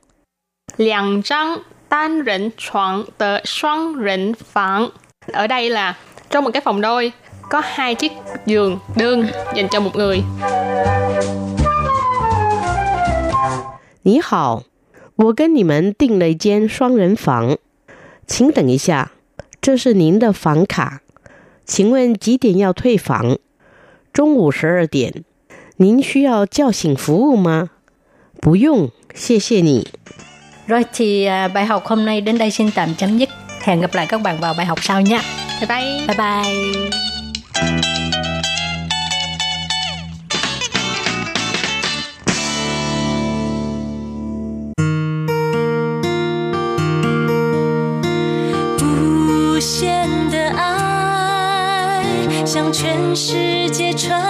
Liang trang tan rỉnh choạng tờ xoan rỉnh phẳng. Ở đây là trong một cái phòng đôi có hai chiếc giường đơn dành cho một người. 你好，我跟你们订了一间双人房，请等一下，这是您的房卡。请问几点要退房？中午十二点。 您需要叫醒服务吗？不用，谢谢你。 Rồi thì à, bài học hôm nay đến đây xin tạm chấm dứt. Hẹn gặp lại các bạn vào bài học sau nha. Bye bye. Bye bye. “无限的爱向全世界传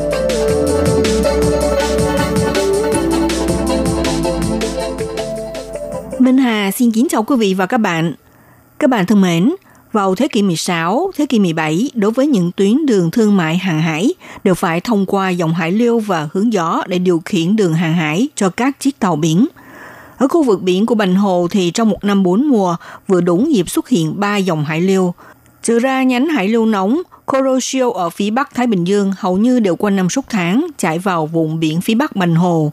Hà xin kính chào quý vị và các bạn. Các bạn thân mến, vào thế kỷ 16, thế kỷ 17, đối với những tuyến đường thương mại hàng hải đều phải thông qua dòng hải lưu và hướng gió để điều khiển đường hàng hải cho các chiếc tàu biển. Ở khu vực biển của Bành Hồ thì trong một năm bốn mùa vừa đúng dịp xuất hiện ba dòng hải lưu. Trừ ra nhánh hải lưu nóng Kuroshio ở phía bắc Thái Bình Dương hầu như đều quanh năm suốt tháng chảy vào vùng biển phía bắc Bành Hồ.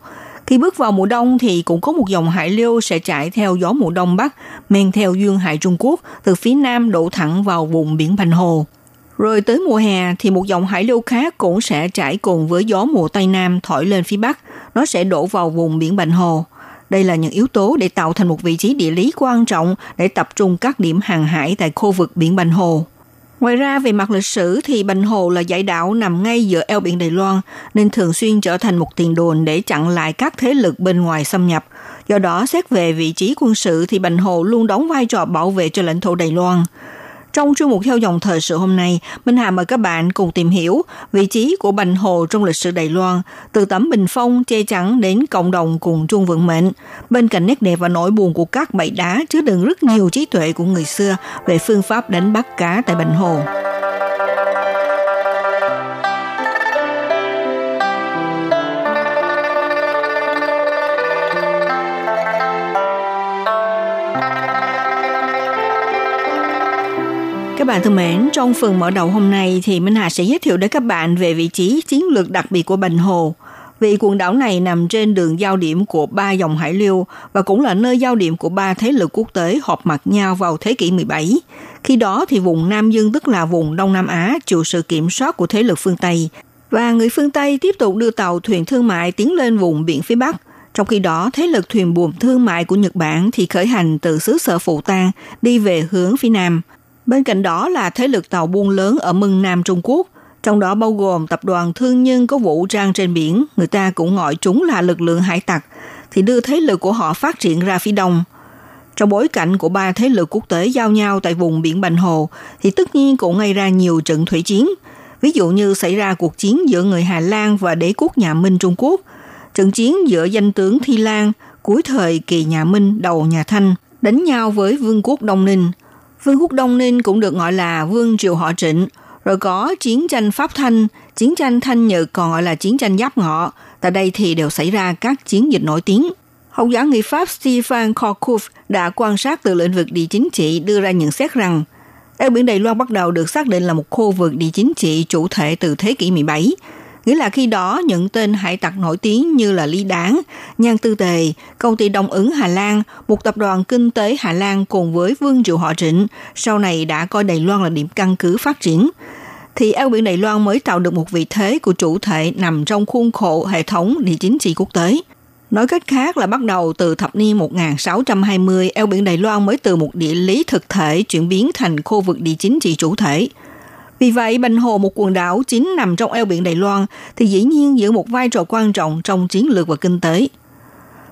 Khi bước vào mùa đông thì cũng có một dòng hải lưu sẽ chạy theo gió mùa đông bắc, men theo duyên hải Trung Quốc từ phía nam đổ thẳng vào vùng biển Bành Hồ. Rồi tới mùa hè thì một dòng hải lưu khác cũng sẽ trải cùng với gió mùa Tây Nam thổi lên phía Bắc, nó sẽ đổ vào vùng biển Bành Hồ. Đây là những yếu tố để tạo thành một vị trí địa lý quan trọng để tập trung các điểm hàng hải tại khu vực biển Bành Hồ. Ngoài ra, về mặt lịch sử thì Bành Hồ là dãy đảo nằm ngay giữa eo biển Đài Loan, nên thường xuyên trở thành một tiền đồn để chặn lại các thế lực bên ngoài xâm nhập. Do đó, xét về vị trí quân sự thì Bành Hồ luôn đóng vai trò bảo vệ cho lãnh thổ Đài Loan. Trong chuyên mục theo dòng thời sự hôm nay, Minh Hà mời các bạn cùng tìm hiểu vị trí của Bành Hồ trong lịch sử Đài Loan, từ tấm bình phong che chắn đến cộng đồng cùng chung vận mệnh. Bên cạnh nét đẹp và nỗi buồn của các bãi đá chứa đựng rất nhiều trí tuệ của người xưa về phương pháp đánh bắt cá tại Bành Hồ. Bạn thân mến, trong phần mở đầu hôm nay thì Minh Hà sẽ giới thiệu đến các bạn về vị trí chiến lược đặc biệt của Bành Hồ. Vì quần đảo này nằm trên đường giao điểm của ba dòng hải lưu và cũng là nơi giao điểm của ba thế lực quốc tế họp mặt nhau vào thế kỷ 17. Khi đó thì vùng Nam Dương tức là vùng Đông Nam Á chịu sự kiểm soát của thế lực phương Tây và người phương Tây tiếp tục đưa tàu thuyền thương mại tiến lên vùng biển phía Bắc. Trong khi đó, thế lực thuyền buồm thương mại của Nhật Bản thì khởi hành từ xứ sở Phụ Tang đi về hướng phía Nam. Bên cạnh đó là thế lực tàu buôn lớn ở mừng Nam Trung Quốc, trong đó bao gồm tập đoàn thương nhân có vũ trang trên biển, người ta cũng gọi chúng là lực lượng hải tặc, thì đưa thế lực của họ phát triển ra phía đông. Trong bối cảnh của ba thế lực quốc tế giao nhau tại vùng biển Bành Hồ, thì tất nhiên cũng gây ra nhiều trận thủy chiến. Ví dụ như xảy ra cuộc chiến giữa người Hà Lan và đế quốc nhà Minh Trung Quốc, trận chiến giữa danh tướng Thi Lan cuối thời kỳ nhà Minh đầu nhà Thanh, đánh nhau với vương quốc Đông Ninh – Vương quốc Đông Ninh cũng được gọi là Vương triều họ Trịnh, rồi có chiến tranh Pháp Thanh, chiến tranh Thanh Nhật còn gọi là chiến tranh Giáp Ngọ. Tại đây thì đều xảy ra các chiến dịch nổi tiếng. Học giả người Pháp Stefan Korkuf đã quan sát từ lĩnh vực địa chính trị đưa ra nhận xét rằng eo biển Đài Loan bắt đầu được xác định là một khu vực địa chính trị chủ thể từ thế kỷ 17, nghĩa là khi đó những tên hải tặc nổi tiếng như là Lý Đáng, Nhan Tư Tề, công ty Đông ứng Hà Lan, một tập đoàn kinh tế Hà Lan cùng với Vương Triệu Họ Trịnh, sau này đã coi Đài Loan là điểm căn cứ phát triển thì eo biển Đài Loan mới tạo được một vị thế của chủ thể nằm trong khuôn khổ hệ thống địa chính trị quốc tế. Nói cách khác là bắt đầu từ thập niên 1620, eo biển Đài Loan mới từ một địa lý thực thể chuyển biến thành khu vực địa chính trị chủ thể. Vì vậy, bình Hồ, một quần đảo chính nằm trong eo biển Đài Loan, thì dĩ nhiên giữ một vai trò quan trọng trong chiến lược và kinh tế.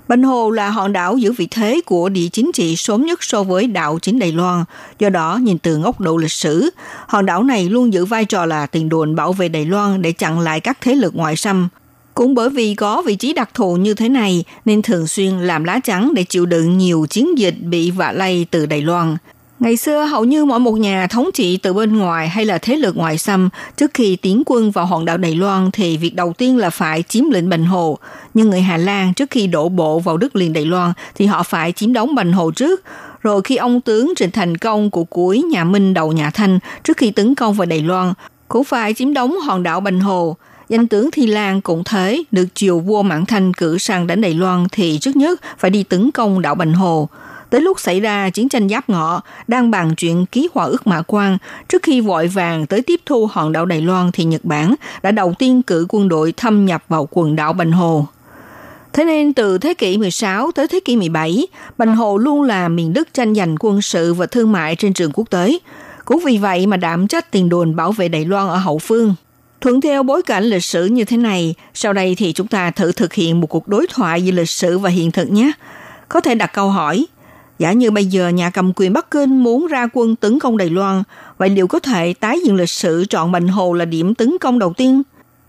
bình Hồ là hòn đảo giữ vị thế của địa chính trị sớm nhất so với đảo chính Đài Loan. Do đó, nhìn từ góc độ lịch sử, hòn đảo này luôn giữ vai trò là tiền đồn bảo vệ Đài Loan để chặn lại các thế lực ngoại xâm. Cũng bởi vì có vị trí đặc thù như thế này nên thường xuyên làm lá chắn để chịu đựng nhiều chiến dịch bị vạ lây từ Đài Loan. Ngày xưa hầu như mỗi một nhà thống trị từ bên ngoài hay là thế lực ngoại xâm trước khi tiến quân vào hòn đảo Đài Loan thì việc đầu tiên là phải chiếm lĩnh Bành Hồ. Nhưng người Hà Lan trước khi đổ bộ vào đất liền Đài Loan thì họ phải chiếm đóng Bành Hồ trước. Rồi khi ông tướng trình thành công của cuối nhà Minh đầu nhà Thanh trước khi tấn công vào Đài Loan cũng phải chiếm đóng hòn đảo Bành Hồ. Danh tướng Thi Lan cũng thế, được triều vua Mãn Thanh cử sang đánh Đài Loan thì trước nhất phải đi tấn công đảo Bành Hồ. Tới lúc xảy ra chiến tranh giáp ngọ, đang bàn chuyện ký hòa ước Mã Quan, trước khi vội vàng tới tiếp thu hòn đảo Đài Loan thì Nhật Bản đã đầu tiên cử quân đội thâm nhập vào quần đảo Bành Hồ. Thế nên từ thế kỷ 16 tới thế kỷ 17, Bành Hồ luôn là miền đất tranh giành quân sự và thương mại trên trường quốc tế. Cũng vì vậy mà đảm trách tiền đồn bảo vệ Đài Loan ở hậu phương. Thuận theo bối cảnh lịch sử như thế này, sau đây thì chúng ta thử thực hiện một cuộc đối thoại giữa lịch sử và hiện thực nhé. Có thể đặt câu hỏi, Giả như bây giờ nhà cầm quyền Bắc Kinh muốn ra quân tấn công Đài Loan, vậy liệu có thể tái hiện lịch sử chọn Bành Hồ là điểm tấn công đầu tiên?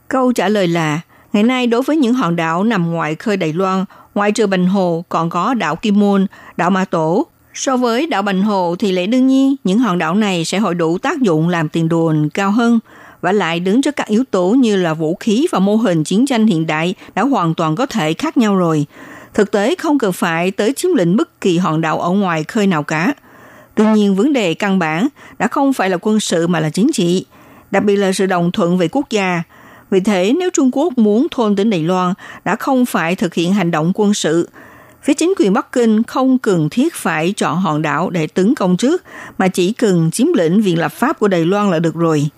Câu trả lời là, ngày nay đối với những hòn đảo nằm ngoài khơi Đài Loan, ngoại trừ Bành Hồ còn có đảo Kim Môn, đảo Ma Tổ. So với đảo Bành Hồ thì lẽ đương nhiên những hòn đảo này sẽ hội đủ tác dụng làm tiền đồn cao hơn và lại đứng trước các yếu tố như là vũ khí và mô hình chiến tranh hiện đại đã hoàn toàn có thể khác nhau rồi. Thực tế không cần phải tới chiếm lĩnh bất kỳ hòn đảo ở ngoài khơi nào cả. Tuy nhiên vấn đề căn bản đã không phải là quân sự mà là chính trị, đặc biệt là sự đồng thuận về quốc gia. Vì thế nếu Trung Quốc muốn thôn tính Đài Loan đã không phải thực hiện hành động quân sự, phía chính quyền Bắc Kinh không cần thiết phải chọn hòn đảo để tấn công trước, mà chỉ cần chiếm lĩnh viện lập pháp của Đài Loan là được rồi.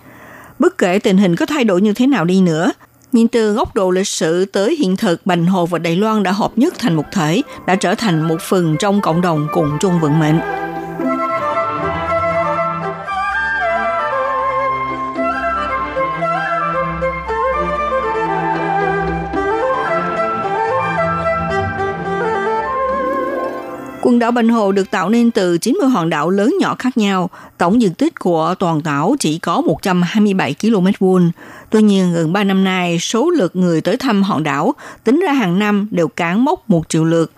Bất kể tình hình có thay đổi như thế nào đi nữa, Nhìn từ góc độ lịch sử tới hiện thực, Bành Hồ và Đài Loan đã hợp nhất thành một thể, đã trở thành một phần trong cộng đồng cùng chung vận mệnh. Quần đảo Bành Hồ được tạo nên từ 90 hòn đảo lớn nhỏ khác nhau. Tổng diện tích của toàn đảo chỉ có 127 km vuông. Tuy nhiên, gần 3 năm nay, số lượt người tới thăm hòn đảo tính ra hàng năm đều cán mốc 1 triệu lượt.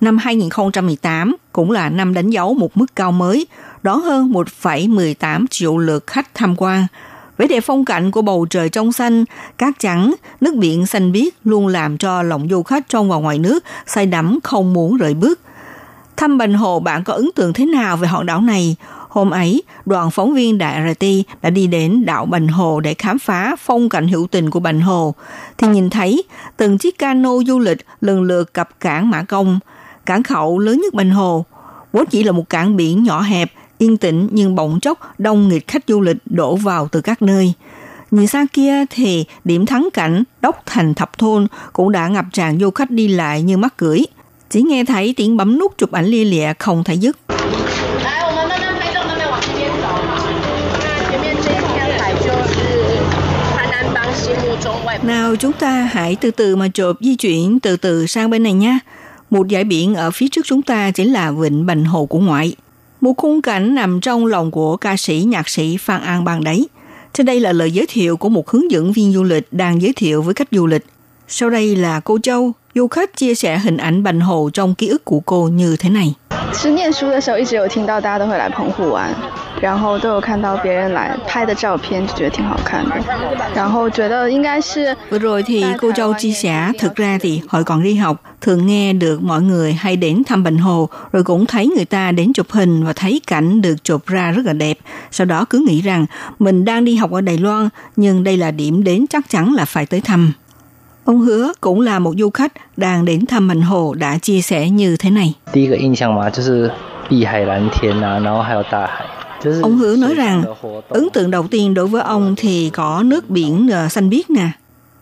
Năm 2018 cũng là năm đánh dấu một mức cao mới, đón hơn 1,18 triệu lượt khách tham quan. Vẻ đẹp phong cảnh của bầu trời trong xanh, cát trắng, nước biển xanh biếc luôn làm cho lòng du khách trong và ngoài nước say đắm không muốn rời bước. Thăm Bành Hồ bạn có ấn tượng thế nào về hòn đảo này? Hôm ấy, đoàn phóng viên Đại RT đã đi đến đảo Bành Hồ để khám phá phong cảnh hữu tình của Bành Hồ, thì nhìn thấy từng chiếc cano du lịch lần lượt cập cảng Mã Công, cảng khẩu lớn nhất Bành Hồ. Vốn chỉ là một cảng biển nhỏ hẹp, yên tĩnh nhưng bỗng chốc đông nghịch khách du lịch đổ vào từ các nơi. Nhìn xa kia thì điểm thắng cảnh Đốc Thành Thập Thôn cũng đã ngập tràn du khách đi lại như mắc cưỡi. Chỉ nghe thấy tiếng bấm nút chụp ảnh lia lịa không thể dứt. Nào chúng ta hãy từ từ mà chụp di chuyển từ từ sang bên này nha. Một dải biển ở phía trước chúng ta chính là Vịnh Bành Hồ của ngoại. Một khung cảnh nằm trong lòng của ca sĩ nhạc sĩ Phan An Bang đấy. Trên đây là lời giới thiệu của một hướng dẫn viên du lịch đang giới thiệu với khách du lịch. Sau đây là cô Châu, du khách chia sẻ hình ảnh Bành Hồ trong ký ức của cô như thế này. 是念书的时候一直有听到大家都会来澎湖玩，然后都有看到别人来拍的照片，就觉得挺好看的。然后觉得应该是 Vừa rồi thì cô Châu chia sẻ, thực ra thì hồi còn đi học, thường nghe được mọi người hay đến thăm Bình Hồ, rồi cũng thấy người ta đến chụp hình và thấy cảnh được chụp ra rất là đẹp. Sau đó cứ nghĩ rằng mình đang đi học ở Đài Loan, nhưng đây là điểm đến chắc chắn là phải tới thăm. Ông Hứa cũng là một du khách đang đến thăm Mạnh Hồ đã chia sẻ như thế này. Ông Hứa nói rằng, ấn tượng đầu tiên đối với ông thì có nước biển ờ, xanh biếc nè,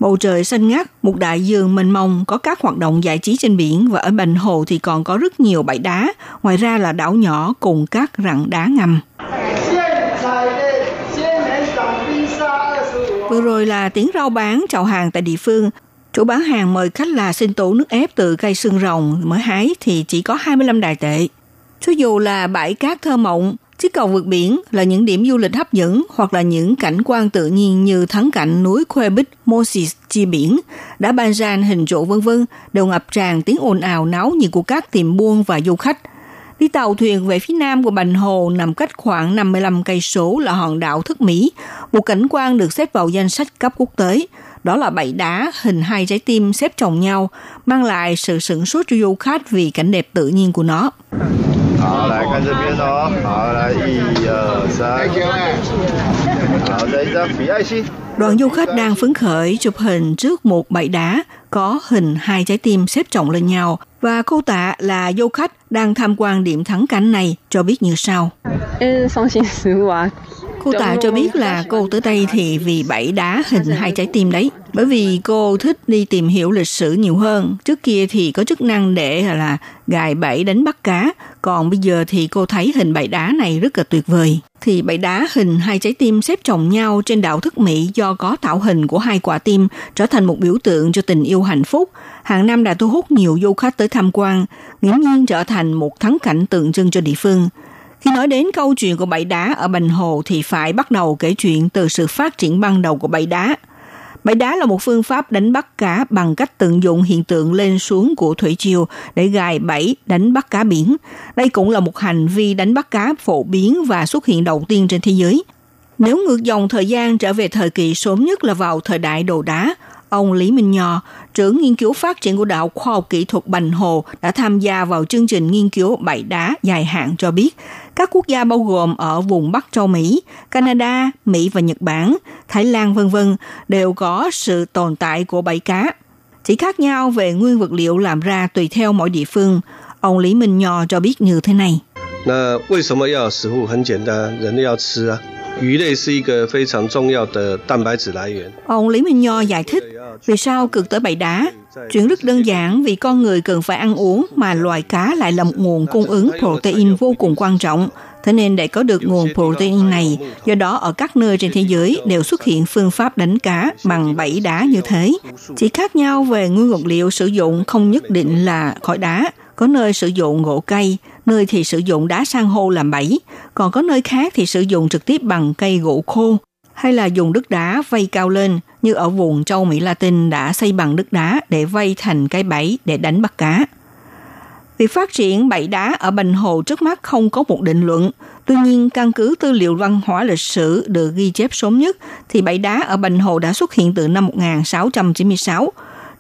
bầu trời xanh ngắt, một đại dương mênh mông có các hoạt động giải trí trên biển và ở Bành Hồ thì còn có rất nhiều bãi đá, ngoài ra là đảo nhỏ cùng các rặng đá ngầm. Vừa rồi là tiếng rau bán chào hàng tại địa phương Chủ bán hàng mời khách là xin tố nước ép từ cây xương rồng mới hái thì chỉ có 25 đài tệ. Cho dù là bãi cát thơ mộng, chiếc cầu vượt biển là những điểm du lịch hấp dẫn hoặc là những cảnh quan tự nhiên như thắng cảnh núi Khuê Bích, Moses chi biển, đã ban ran hình trụ vân vân đều ngập tràn tiếng ồn ào náo nhiệt của các tiệm buôn và du khách. Đi tàu thuyền về phía nam của Bành Hồ nằm cách khoảng 55 cây số là hòn đảo Thức Mỹ, một cảnh quan được xếp vào danh sách cấp quốc tế. Đó là bảy đá hình hai trái tim xếp chồng nhau, mang lại sự sửng sốt cho du khách vì cảnh đẹp tự nhiên của nó. 好，来 Đoàn du khách đang phấn khởi chụp hình trước một bãi đá, có hình hai trái tim xếp chồng lên nhau và cô tạ là du khách đang tham quan điểm thắng cảnh này cho biết như sau. Cô tạ cho biết là cô tới đây thì vì bẫy đá hình hai trái tim đấy. Bởi vì cô thích đi tìm hiểu lịch sử nhiều hơn. Trước kia thì có chức năng để là gài bẫy đánh bắt cá. Còn bây giờ thì cô thấy hình bẫy đá này rất là tuyệt vời. Thì bẫy đá hình hai trái tim xếp chồng nhau trên đảo thức Mỹ do có tạo hình của hai quả tim trở thành một biểu tượng cho tình yêu hạnh phúc. Hàng năm đã thu hút nhiều du khách tới tham quan, nghiễm nhiên trở thành một thắng cảnh tượng trưng cho địa phương. Khi nói đến câu chuyện của bãi đá ở Bành Hồ thì phải bắt đầu kể chuyện từ sự phát triển ban đầu của bãi đá. Bãi đá là một phương pháp đánh bắt cá bằng cách tận dụng hiện tượng lên xuống của thủy triều để gài bẫy đánh bắt cá biển. Đây cũng là một hành vi đánh bắt cá phổ biến và xuất hiện đầu tiên trên thế giới. Nếu ngược dòng thời gian trở về thời kỳ sớm nhất là vào thời đại đồ đá, ông Lý Minh Nho, trưởng nghiên cứu phát triển của đạo khoa học kỹ thuật Bành Hồ đã tham gia vào chương trình nghiên cứu bãi đá dài hạn cho biết, các quốc gia bao gồm ở vùng Bắc châu Mỹ, Canada, Mỹ và Nhật Bản, Thái Lan vân vân đều có sự tồn tại của bãi cá. Chỉ khác nhau về nguyên vật liệu làm ra tùy theo mỗi địa phương. Ông Lý Minh Nho cho biết như thế này. 那为什么要有食物？很简单，人类要吃啊。 鱼类是一个非常重要的蛋白质来源。 Ông Lý Minh Nho giải thích vì sao cực tới bãi đá. Chuyện rất đơn giản vì con người cần phải ăn uống mà loài cá lại là một nguồn cung ứng protein vô cùng quan trọng. Thế nên để có được nguồn protein này, do đó ở các nơi trên thế giới đều xuất hiện phương pháp đánh cá bằng bẫy đá như thế. Chỉ khác nhau về nguyên vật liệu sử dụng không nhất định là khỏi đá. có nơi sử dụng gỗ cây, nơi thì sử dụng đá san hô làm bẫy, còn có nơi khác thì sử dụng trực tiếp bằng cây gỗ khô hay là dùng đất đá vây cao lên như ở vùng châu Mỹ Latin đã xây bằng đất đá để vây thành cái bẫy để đánh bắt cá. Việc phát triển bẫy đá ở Bành Hồ trước mắt không có một định luận. Tuy nhiên, căn cứ tư liệu văn hóa lịch sử được ghi chép sớm nhất, thì bẫy đá ở Bành Hồ đã xuất hiện từ năm 1696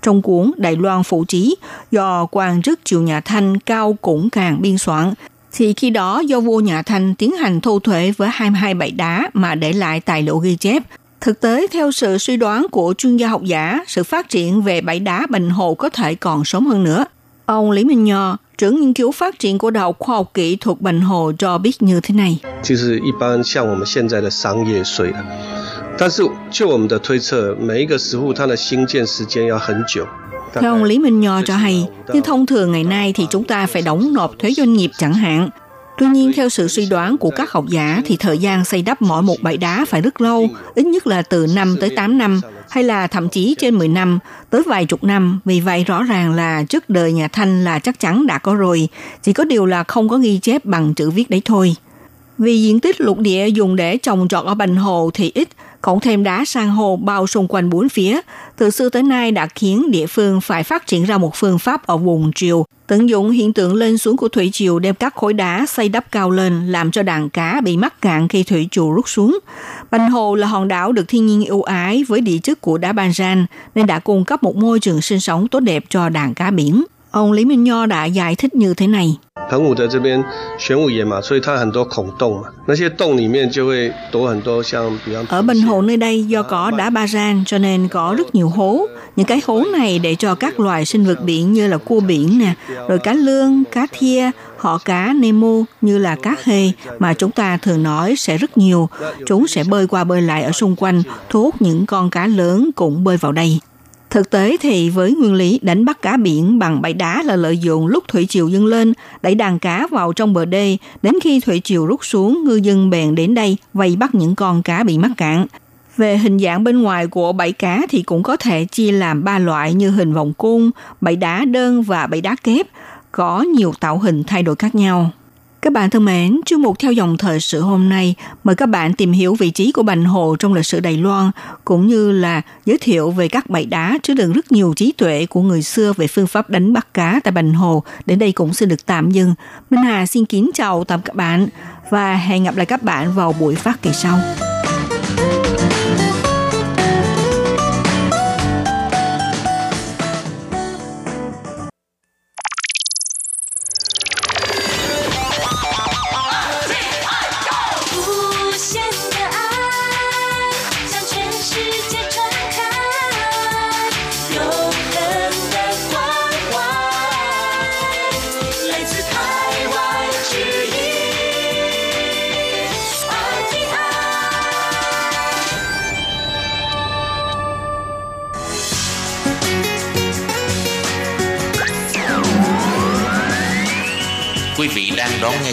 Trong cuốn Đài Loan Phụ Trí do quan chức triều nhà Thanh Cao Củng Càng biên soạn, thì khi đó do vua nhà Thanh tiến hành thu thuế với 22 bãi đá mà để lại tài liệu ghi chép. Thực tế, theo sự suy đoán của chuyên gia học giả, sự phát triển về bãi đá Bành Hồ có thể còn sớm hơn nữa. Ông Lý Minh Nho, trưởng nghiên cứu phát triển của Đại học Khoa học Kỹ thuật Bành Hồ cho biết như thế này. 就是一般像我们现在的商业税了。 但是就我们的推测，每一个食物它的兴建时间要很久。 Theo ông Lý Minh Nho cho hay, như thông thường ngày nay thì chúng ta phải đóng nộp thuế doanh nghiệp chẳng hạn. Tuy nhiên, theo sự suy đoán của các học giả thì thời gian xây đắp mỗi một bãi đá phải rất lâu, ít nhất là từ 5 tới 8 năm, hay là thậm chí trên 10 năm, tới vài chục năm. Vì vậy rõ ràng là trước đời nhà Thanh là chắc chắn đã có rồi, chỉ có điều là không có ghi chép bằng chữ viết đấy thôi. Vì diện tích lục địa dùng để trồng trọt ở Bành Hồ thì ít, cộng thêm đá san hô bao xung quanh bốn phía, từ xưa tới nay đã khiến địa phương phải phát triển ra một phương pháp ở vùng triều, tận dụng hiện tượng lên xuống của thủy triều đem các khối đá xây đắp cao lên làm cho đàn cá bị mắc cạn khi thủy triều rút xuống. Bành Hồ là hòn đảo được thiên nhiên ưu ái với địa chất của đá Ban nên đã cung cấp một môi trường sinh sống tốt đẹp cho đàn cá biển. Ông Lý Minh Nho đã giải thích như thế này. 澎湖的这边玄武岩嘛，所以它很多孔洞嘛，那些洞里面就会躲很多像比方 Ở Bình Hồ nơi đây do có đá ba ran cho nên có rất nhiều hố. Những cái hố này để cho các loài sinh vật biển như là cua biển nè, rồi cá lương, cá thia, họ cá Nemo như là cá hê mà chúng ta thường nói sẽ rất nhiều. Chúng sẽ bơi qua bơi lại ở xung quanh, thu hút những con cá lớn cũng bơi vào đây. Thực tế thì với nguyên lý đánh bắt cá biển bằng bãi đá là lợi dụng lúc thủy triều dâng lên, đẩy đàn cá vào trong bờ đê, đến khi thủy triều rút xuống, ngư dân bèn đến đây vây bắt những con cá bị mắc cạn. Về hình dạng bên ngoài của bẫy cá thì cũng có thể chia làm ba loại như hình vòng cung, bẫy đá đơn và bẫy đá kép, có nhiều tạo hình thay đổi khác nhau. Các bạn thân mến, chương mục theo dòng thời sự hôm nay mời các bạn tìm hiểu vị trí của Bành Hồ trong lịch sử Đài Loan cũng như là giới thiệu về các bãi đá chứa đựng rất nhiều trí tuệ của người xưa về phương pháp đánh bắt cá tại Bành Hồ. Đến đây cũng xin được tạm dừng. Minh Hà xin kính chào tạm các bạn và hẹn gặp lại các bạn vào buổi phát kỳ sau.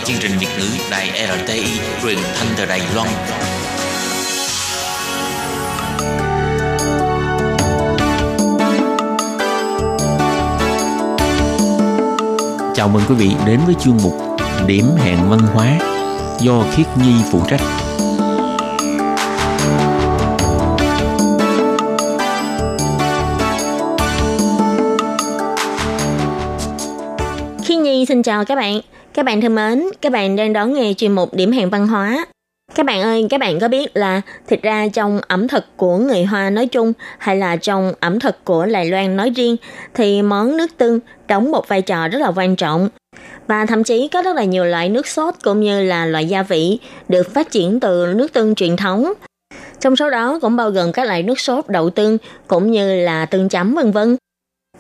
Chương trình Việt ngữ Đài RTI truyền thanh từ Đài Loan. Chào mừng quý vị đến với chương mục Điểm hẹn văn hóa do Khiết Nhi phụ trách. Khi Nhi xin chào các bạn. Các bạn thân mến, các bạn đang đón nghe chuyên mục Điểm hẹn văn hóa. Các bạn ơi, các bạn có biết là thực ra trong ẩm thực của người Hoa nói chung hay là trong ẩm thực của Đài Loan nói riêng thì món nước tương đóng một vai trò rất là quan trọng. Và thậm chí có rất là nhiều loại nước sốt cũng như là loại gia vị được phát triển từ nước tương truyền thống. Trong số đó cũng bao gồm các loại nước sốt đậu tương cũng như là tương chấm vân vân.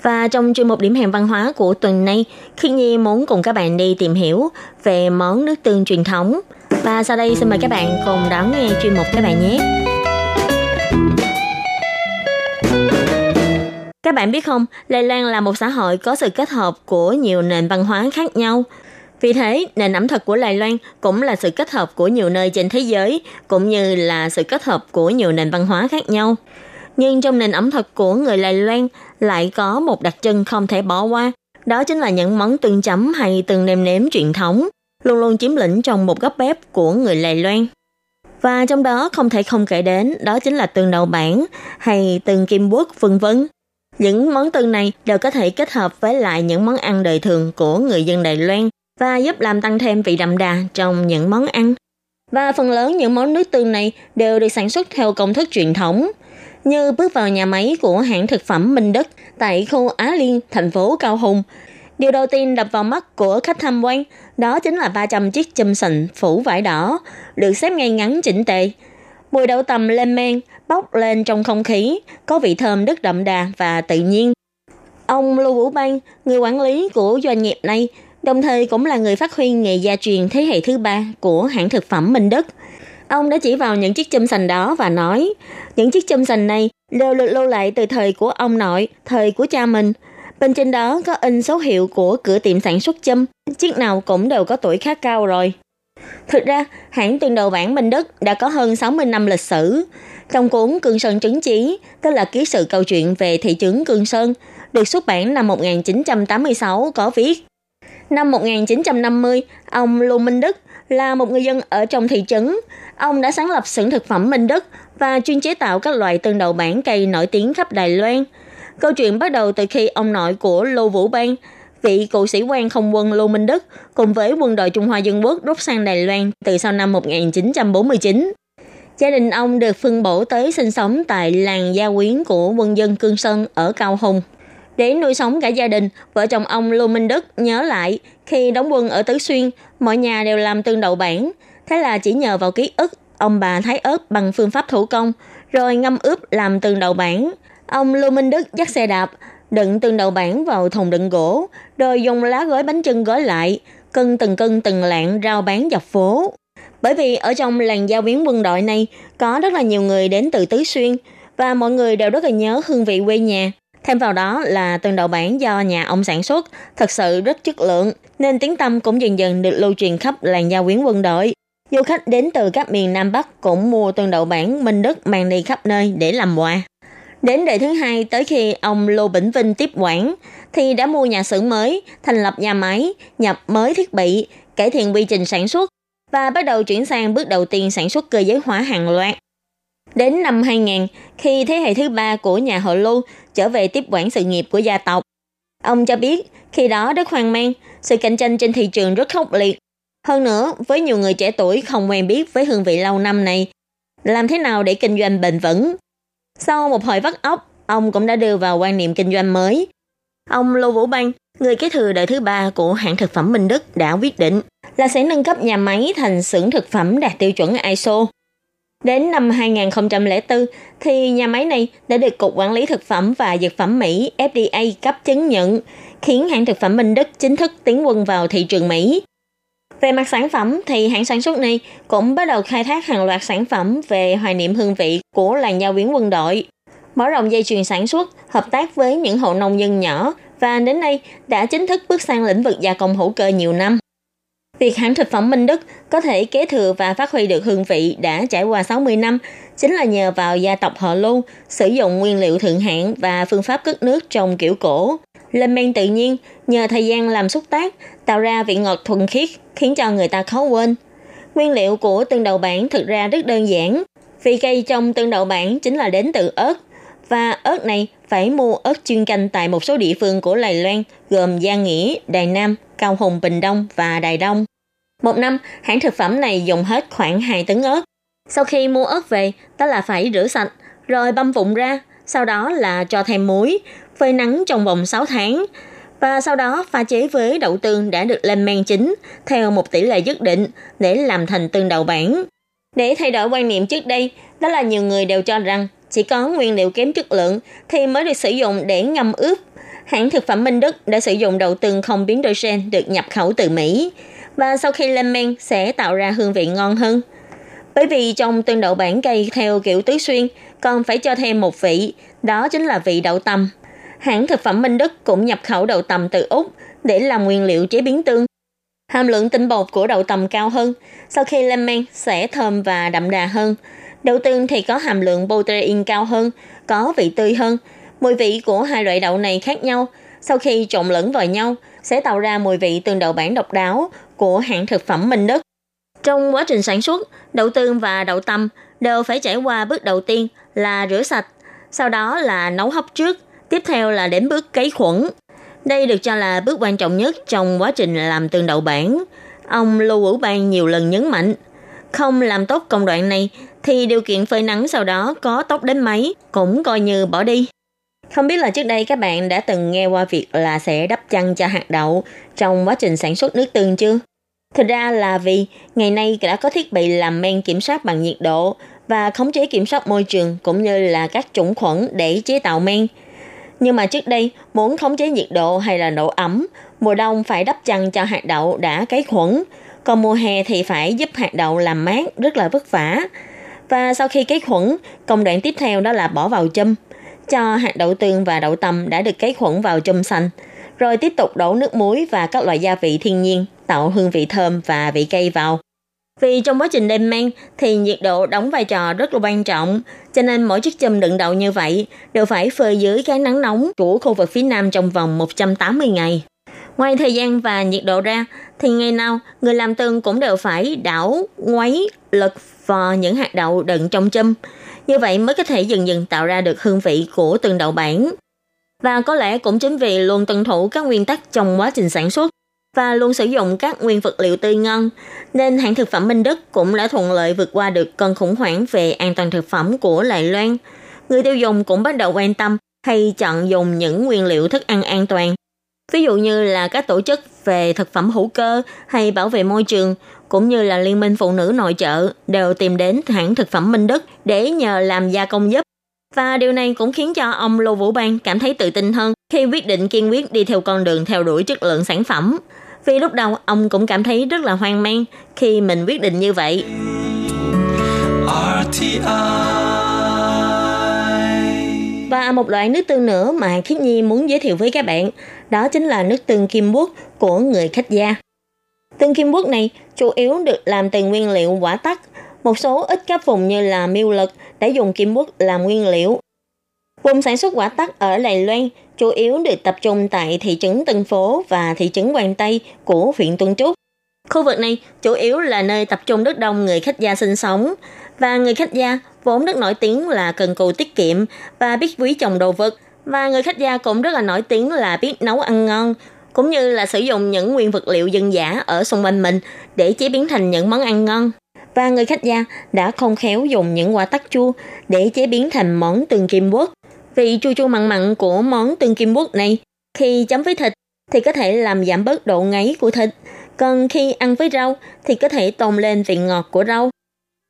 Và trong chuyên mục điểm hẹn văn hóa của tuần này, khi Nhi muốn cùng các bạn đi tìm hiểu về món nước tương truyền thống. Và sau đây xin mời các bạn cùng đón nghe chuyên mục các bạn nhé. Các bạn biết không, Đài Loan là một xã hội có sự kết hợp của nhiều nền văn hóa khác nhau. Vì thế, nền ẩm thực của Đài Loan cũng là sự kết hợp của nhiều nơi trên thế giới, cũng như là sự kết hợp của nhiều nền văn hóa khác nhau. Nhưng trong nền ẩm thực của người Đài Loan lại có một đặc trưng không thể bỏ qua, đó chính là những món tương chấm hay tương nêm nếm truyền thống, luôn luôn chiếm lĩnh trong một góc bếp của người Đài Loan. Và trong đó không thể không kể đến đó chính là tương đậu bản hay tương kim quốc vân vân. Những món tương này đều có thể kết hợp với lại những món ăn đời thường của người dân Đài Loan và giúp làm tăng thêm vị đậm đà trong những món ăn. Và phần lớn những món nước tương này đều được sản xuất theo công thức truyền thống, như bước vào nhà máy của hãng thực phẩm Minh Đức tại khu Á Liên, thành phố Cao Hùng. Điều đầu tiên đập vào mắt của khách tham quan đó chính là 300 chiếc châm sình phủ vải đỏ, được xếp ngay ngắn chỉnh tề. Mùi đậu tầm lên men, bốc lên trong không khí, có vị thơm rất đậm đà và tự nhiên. Ông Lưu Vũ Bang, người quản lý của doanh nghiệp này, đồng thời cũng là người phát huy nghề gia truyền thế hệ thứ ba của hãng thực phẩm Minh Đức. Ông đã chỉ vào những chiếc châm sành đó và nói, những chiếc châm sành này đều được lưu lại từ thời của ông nội, thời của cha mình. Bên trên đó có in số hiệu của cửa tiệm sản xuất châm chiếc nào cũng đều có tuổi khá cao rồi. Thực ra, hãng tuyên đầu bản Minh Đức đã có hơn 60 năm lịch sử. Trong cuốn Cương Sơn Trứng Chí, tức là ký sự câu chuyện về thị trấn Cương Sơn, được xuất bản năm 1986 có viết. Năm 1950, ông Lưu Minh Đức là một người dân ở trong thị trấn. Ông đã sáng lập xưởng thực phẩm Minh Đức và chuyên chế tạo các loại tương đậu bản cây nổi tiếng khắp Đài Loan. Câu chuyện bắt đầu từ khi ông nội của Lô Vũ Bang, vị cựu sĩ quan không quân Lô Minh Đức, cùng với quân đội Trung Hoa Dân Quốc rút sang Đài Loan từ sau năm 1949. Gia đình ông được phân bổ tới sinh sống tại làng gia quyến của quân dân Cương Sơn ở Cao Hùng. Để nuôi sống cả gia đình, vợ chồng ông Lô Minh Đức nhớ lại khi đóng quân ở Tứ Xuyên, mọi nhà đều làm tương đậu bản. Thế là chỉ nhờ vào ký ức, ông bà thái ớt bằng phương pháp thủ công, rồi ngâm ướp làm từng đầu bản. Ông Lưu Minh Đức dắt xe đạp, đựng từng đầu bản vào thùng đựng gỗ, rồi dùng lá gói bánh trưng gói lại, cân từng cân từng lạng rao bán dọc phố. Bởi vì ở trong làng giao biến quân đội này có rất là nhiều người đến từ Tứ Xuyên và mọi người đều rất là nhớ hương vị quê nhà. Thêm vào đó là từng đầu bản do nhà ông sản xuất, thật sự rất chất lượng, nên tiếng tâm cũng dần dần được lưu truyền khắp làng giao quyến quân đội. Du khách đến từ các miền Nam Bắc cũng mua tương đậu bản Minh Đức mang đi khắp nơi để làm quà. Đến đời thứ hai tới khi ông Lô Bỉnh Vinh tiếp quản thì đã mua nhà xưởng mới, thành lập nhà máy, nhập mới thiết bị, cải thiện quy trình sản xuất và bắt đầu chuyển sang bước đầu tiên sản xuất cơ giới hóa hàng loạt. Đến năm 2000, khi thế hệ thứ ba của nhà họ Lô trở về tiếp quản sự nghiệp của gia tộc, ông cho biết khi đó rất hoang mang, sự cạnh tranh trên thị trường rất khốc liệt. Hơn nữa, với nhiều người trẻ tuổi không quen biết với hương vị lâu năm này, làm thế nào để kinh doanh bền vững. Sau một hồi vắt óc, ông cũng đã đưa vào quan niệm kinh doanh mới. Ông Lô Vũ Bang, người kế thừa đời thứ ba của hãng thực phẩm Minh Đức đã quyết định là sẽ nâng cấp nhà máy thành xưởng thực phẩm đạt tiêu chuẩn ISO. Đến năm 2004 thì nhà máy này đã được Cục Quản lý Thực phẩm và Dược phẩm Mỹ FDA cấp chứng nhận, khiến hãng thực phẩm Minh Đức chính thức tiến quân vào thị trường Mỹ. Về mặt sản phẩm thì hãng sản xuất này cũng bắt đầu khai thác hàng loạt sản phẩm về hoài niệm hương vị của làng giao viễn quân đội, mở rộng dây chuyền sản xuất, hợp tác với những hộ nông dân nhỏ và đến nay đã chính thức bước sang lĩnh vực gia công hữu cơ nhiều năm. Việc hãng thực phẩm Minh Đức có thể kế thừa và phát huy được hương vị đã trải qua 60 năm chính là nhờ vào gia tộc họ Lưu sử dụng nguyên liệu thượng hạng và phương pháp cất nước trong kiểu cổ. Lên men tự nhiên, nhờ thời gian làm xúc tác, tạo ra vị ngọt thuần khiết, khiến cho người ta khó quên. Nguyên liệu của tương đậu bản thực ra rất đơn giản. vì cây trong tương đậu bản chính là đến từ ớt, và ớt này phải mua ớt chuyên canh tại một số địa phương của Lài Loan gồm Giang Nghĩa, Đài Nam, Cao Hùng, Bình Đông và Đài Đông. Một năm, hãng thực phẩm này dùng hết khoảng 2 tấn ớt. Sau khi mua ớt về, đó là phải rửa sạch, rồi băm vụn ra, sau đó là cho thêm muối, phơi nắng trong vòng 6 tháng, và sau đó pha chế với đậu tương đã được lên men chín theo một tỷ lệ nhất định để làm thành tương đậu bản. Để thay đổi quan niệm trước đây, đó là nhiều người đều cho rằng chỉ có nguyên liệu kém chất lượng thì mới được sử dụng để ngâm ướp. Hãng thực phẩm Minh Đức đã sử dụng đậu tương không biến đổi gen được nhập khẩu từ Mỹ và sau khi lên men sẽ tạo ra hương vị ngon hơn. Bởi vì trong tương đậu bản cây theo kiểu tứ xuyên còn phải cho thêm một vị, đó chính là vị đậu tầm. Hãng thực phẩm Minh Đức cũng nhập khẩu đậu tằm từ Úc để làm nguyên liệu chế biến tương. Hàm lượng tinh bột của đậu tằm cao hơn, sau khi lên men sẽ thơm và đậm đà hơn. Đậu tương thì có hàm lượng protein cao hơn, có vị tươi hơn. Mùi vị của hai loại đậu này khác nhau. Sau khi trộn lẫn vào nhau, sẽ tạo ra mùi vị tương đậu bản độc đáo của hãng thực phẩm Minh Đức. Trong quá trình sản xuất, đậu tương và đậu tầm đều phải trải qua bước đầu tiên là rửa sạch, sau đó là nấu hấp trước, tiếp theo là đến bước cấy khuẩn. Đây được cho là bước quan trọng nhất trong quá trình làm tương đậu bản. Ông Lưu Vũ Bang nhiều lần nhấn mạnh, không làm tốt công đoạn này thì điều kiện phơi nắng sau đó có tốt đến mấy cũng coi như bỏ đi. Không biết là trước đây các bạn đã từng nghe qua việc là sẽ đắp chăn cho hạt đậu trong quá trình sản xuất nước tương chưa? Thực ra là vì ngày nay đã có thiết bị làm men kiểm soát bằng nhiệt độ và khống chế kiểm soát môi trường cũng như là các chủng khuẩn để chế tạo men. Nhưng mà trước đây, muốn khống chế nhiệt độ hay là độ ẩm, mùa đông phải đắp chăn cho hạt đậu đã cấy khuẩn, còn mùa hè thì phải giúp hạt đậu làm mát rất là vất vả. Và sau khi cấy khuẩn, công đoạn tiếp theo đó là bỏ vào châm. Cho hạt đậu tương và đậu tầm đã được cấy khuẩn vào châm xanh. Rồi tiếp tục đổ nước muối và các loại gia vị thiên nhiên, tạo hương vị thơm và vị cay vào. Vì trong quá trình đem men thì nhiệt độ đóng vai trò rất là quan trọng, cho nên mỗi chiếc châm đựng đậu như vậy đều phải phơi dưới cái nắng nóng của khu vực phía Nam trong vòng 180 ngày. Ngoài thời gian và nhiệt độ ra, thì ngày nào người làm tương cũng đều phải đảo, quấy, lật vào những hạt đậu đựng trong châm. Như vậy mới có thể dần dần tạo ra được hương vị của từng đậu bản. Và có lẽ cũng chính vì luôn tuân thủ các nguyên tắc trong quá trình sản xuất và luôn sử dụng các nguyên vật liệu tươi ngon, nên hãng thực phẩm Minh Đức cũng đã thuận lợi vượt qua được cơn khủng hoảng về an toàn thực phẩm của Đài Loan. Người tiêu dùng cũng bắt đầu quan tâm hay chọn dùng những nguyên liệu thức ăn an toàn Ví dụ như là các tổ chức về thực phẩm hữu cơ hay bảo vệ môi trường cũng như là Liên minh Phụ nữ nội trợ đều tìm đến hãng thực phẩm Minh Đức để nhờ làm gia công giúp. Và điều này cũng khiến cho ông Lô Vũ Bang cảm thấy tự tin hơn khi quyết định kiên quyết đi theo con đường theo đuổi chất lượng sản phẩm. Vì lúc đầu ông cũng cảm thấy rất là hoang mang khi mình quyết định như vậy. RTI và một loại nước tương nữa mà Khiết Nhi muốn giới thiệu với các bạn, đó chính là nước tương kim quốc của người khách gia. Tương Kim Quốc này chủ yếu được làm từ nguyên liệu quả tắc. Một số ít các vùng như là miêu lực đã dùng Kim Quốc làm nguyên liệu. Vùng sản xuất quả tắc ở Đài Loan chủ yếu được tập trung tại thị trấn Tân Phố và thị trấn Quang Tây của huyện Tuần Trúc. Khu vực này chủ yếu là nơi tập trung rất đông người khách gia sinh sống và người khách gia vốn rất nổi tiếng là cần cù tiết kiệm và biết quý trồng đồ vật và người khách gia cũng rất là nổi tiếng là biết nấu ăn ngon, cũng như là sử dụng những nguyên vật liệu dân dã ở xung quanh mình để chế biến thành những món ăn ngon. Và người khách gia đã không khéo dùng những quả tắc chua để chế biến thành món tương kim quốc. Vị chua chua mặn mặn của món tương kim quốc này khi chấm với thịt thì có thể làm giảm bớt độ ngấy của thịt, còn khi ăn với rau thì có thể tôn lên vị ngọt của rau.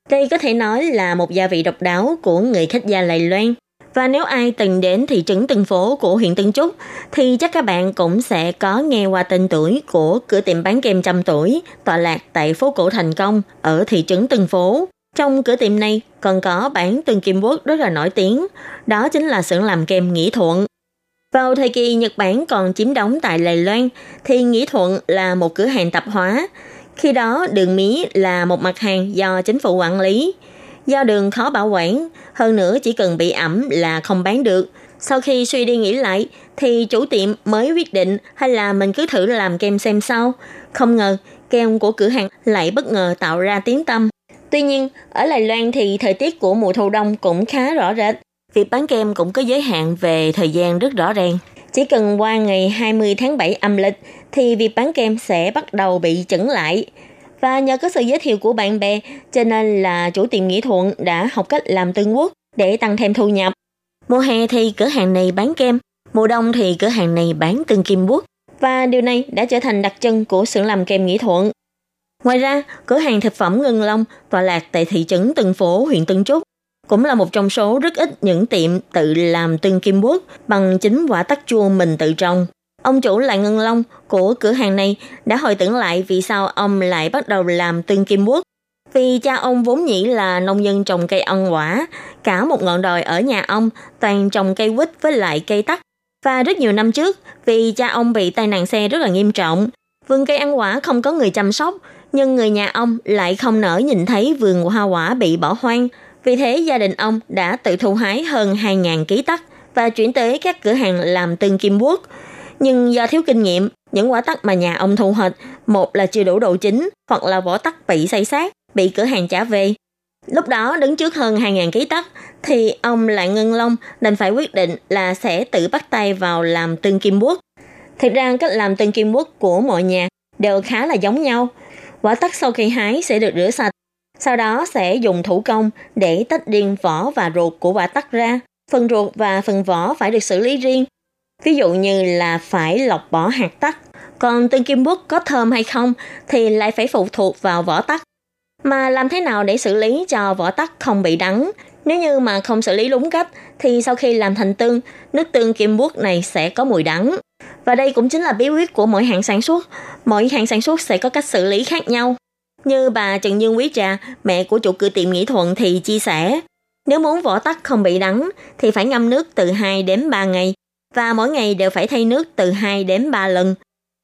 Đây có thể nói là một gia vị độc đáo của người khách gia Lài Loan. Và nếu ai từng đến thị trấn Tân Phố của huyện Tân Trúc thì chắc các bạn cũng sẽ có nghe qua tên tuổi của cửa tiệm bán kem trăm tuổi tọa lạc tại phố cổ Thành Công ở thị trấn Tân Phố. Trong cửa tiệm này còn có bản từng kim quốc rất là nổi tiếng, đó chính là xưởng làm kem Nghĩa Thuận. Vào thời kỳ Nhật Bản còn chiếm đóng tại lầy Loan, thì Nghĩa Thuận là một cửa hàng tạp hóa. Khi đó đường mía là một mặt hàng do chính phủ quản lý. Do đường khó bảo quản, hơn nữa chỉ cần bị ẩm là không bán được. Sau khi suy đi nghĩ lại, thì chủ tiệm mới quyết định hay là mình cứ thử làm kem xem sao. Không ngờ, kem của cửa hàng lại bất ngờ tạo ra tiếng tâm. Tuy nhiên, ở Đài Loan thì thời tiết của mùa thu đông cũng khá rõ rệt. Việc bán kem cũng có giới hạn về thời gian rất rõ ràng. Chỉ cần qua ngày 20 tháng 7 âm lịch thì việc bán kem sẽ bắt đầu bị chững lại. Và nhờ có sự giới thiệu của bạn bè, cho nên là chủ tiệm Nghĩa Thuận đã học cách làm tương quốc để tăng thêm thu nhập. Mùa hè thì cửa hàng này bán kem, mùa đông thì cửa hàng này bán tương kim quốc. Và điều này đã trở thành đặc trưng của xưởng làm kem Nghĩa Thuận. Ngoài ra, cửa hàng thực phẩm Ngân Long tọa lạc tại thị trấn Tân Phố, huyện Tân Trúc cũng là một trong số rất ít những tiệm tự làm tương kim quốc bằng chính quả tắc chua mình tự trồng. Ông chủ lại Ngân Long của cửa hàng này đã hồi tưởng lại vì sao ông lại bắt đầu làm tương kim quốc. Vì cha ông vốn nhĩ là nông dân trồng cây ăn quả, cả một ngọn đồi ở nhà ông toàn trồng cây quýt với lại cây tắc. Và rất nhiều năm trước, vì cha ông bị tai nạn xe rất là nghiêm trọng, vườn cây ăn quả không có người chăm sóc, nhưng người nhà ông lại không nỡ nhìn thấy vườn hoa quả bị bỏ hoang. Vì thế gia đình ông đã tự thu hái hơn 2.000 ký tắc và chuyển tới các cửa hàng làm tương kim quốc. Nhưng do thiếu kinh nghiệm, những quả tắc mà nhà ông thu hoạch, một là chưa đủ độ chín, hoặc là vỏ tắc bị xây sát, bị cửa hàng trả về. Lúc đó đứng trước hơn 2.000 ký tắc, thì ông lại ngân long nên phải quyết định là sẽ tự bắt tay vào làm tương kim quốc. Thực ra cách làm tương kim quốc của mọi nhà đều khá là giống nhau. Quả tắc sau khi hái sẽ được rửa sạch, sau đó sẽ dùng thủ công để tách riêng vỏ và ruột của quả tắc ra. Phần ruột và phần vỏ phải được xử lý riêng. Ví dụ như là phải lọc bỏ hạt tắc. Còn tương kim bút có thơm hay không thì lại phải phụ thuộc vào vỏ tắc. Mà làm thế nào để xử lý cho vỏ tắc không bị đắng? Nếu như mà không xử lý đúng cách thì sau khi làm thành tương, nước tương kim bút này sẽ có mùi đắng. Và đây cũng chính là bí quyết của mỗi hãng sản xuất. Mỗi hãng sản xuất sẽ có cách xử lý khác nhau. Như bà Trần Dương Quý Trà, mẹ của chủ cửa tiệm Nghĩa Thuận thì chia sẻ, nếu muốn vỏ tắc không bị đắng thì phải ngâm nước từ 2 đến 3 ngày và mỗi ngày đều phải thay nước từ 2 đến 3 lần.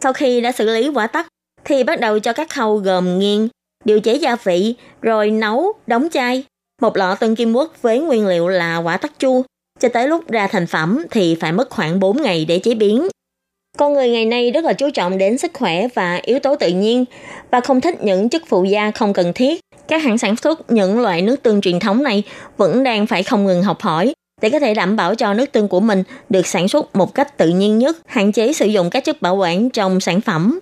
Sau khi đã xử lý quả tắc thì bắt đầu cho các khâu gồm nghiền, điều chế gia vị, rồi nấu, đóng chai. Một lọ tân kim quốc với nguyên liệu là quả tắc chu, cho tới lúc ra thành phẩm thì phải mất khoảng 4 ngày để chế biến. Con người ngày nay rất là chú trọng đến sức khỏe và yếu tố tự nhiên và không thích những chất phụ gia không cần thiết. Các hãng sản xuất những loại nước tương truyền thống này vẫn đang phải không ngừng học hỏi để có thể đảm bảo cho nước tương của mình được sản xuất một cách tự nhiên nhất, hạn chế sử dụng các chất bảo quản trong sản phẩm.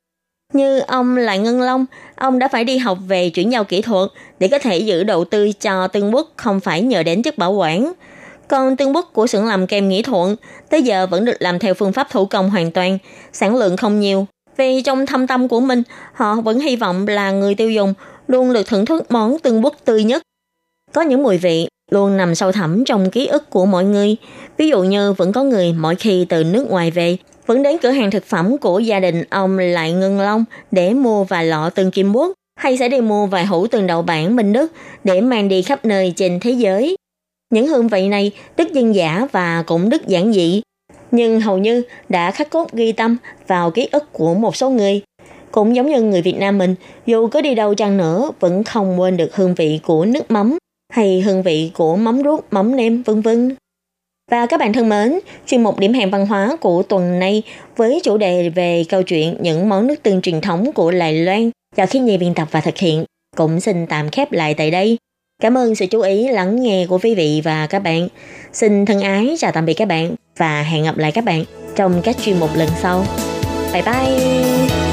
Như ông Lại Ngân Long, ông đã phải đi học về chuyển giao kỹ thuật để có thể giữ đầu tư cho tương Quốc không phải nhờ đến chất bảo quản. Còn tương Quốc của xưởng làm kem Nghĩa Thuận tới giờ vẫn được làm theo phương pháp thủ công hoàn toàn, sản lượng không nhiều. Vì trong thâm tâm của mình, họ vẫn hy vọng là người tiêu dùng luôn được thưởng thức món tương Quốc tươi nhất. Có những mùi vị luôn nằm sâu thẳm trong ký ức của mọi người. Ví dụ như vẫn có người mỗi khi từ nước ngoài về, vẫn đến cửa hàng thực phẩm của gia đình ông Lại Ngân Long để mua vài lọ tương kim bút, hay sẽ đi mua vài hũ tương đậu bản Minh Đức để mang đi khắp nơi trên thế giới. Những hương vị này đức dân giả và cũng đức giản dị, nhưng hầu như đã khắc cốt ghi tâm vào ký ức của một số người. Cũng giống như người Việt Nam mình, dù có đi đâu chăng nữa, vẫn không quên được hương vị của nước mắm hay hương vị của mắm ruốc, mắm nêm, vân vân. Và các bạn thân mến, chuyên mục điểm hẹn văn hóa của tuần này với chủ đề về câu chuyện những món nước tương truyền thống của Lài Loan do khi nhi biên tập và thực hiện cũng xin tạm khép lại tại đây. Cảm ơn sự chú ý lắng nghe của quý vị và các bạn. Xin thân ái chào tạm biệt các bạn và hẹn gặp lại các bạn trong các chuyên mục lần sau. Bye bye!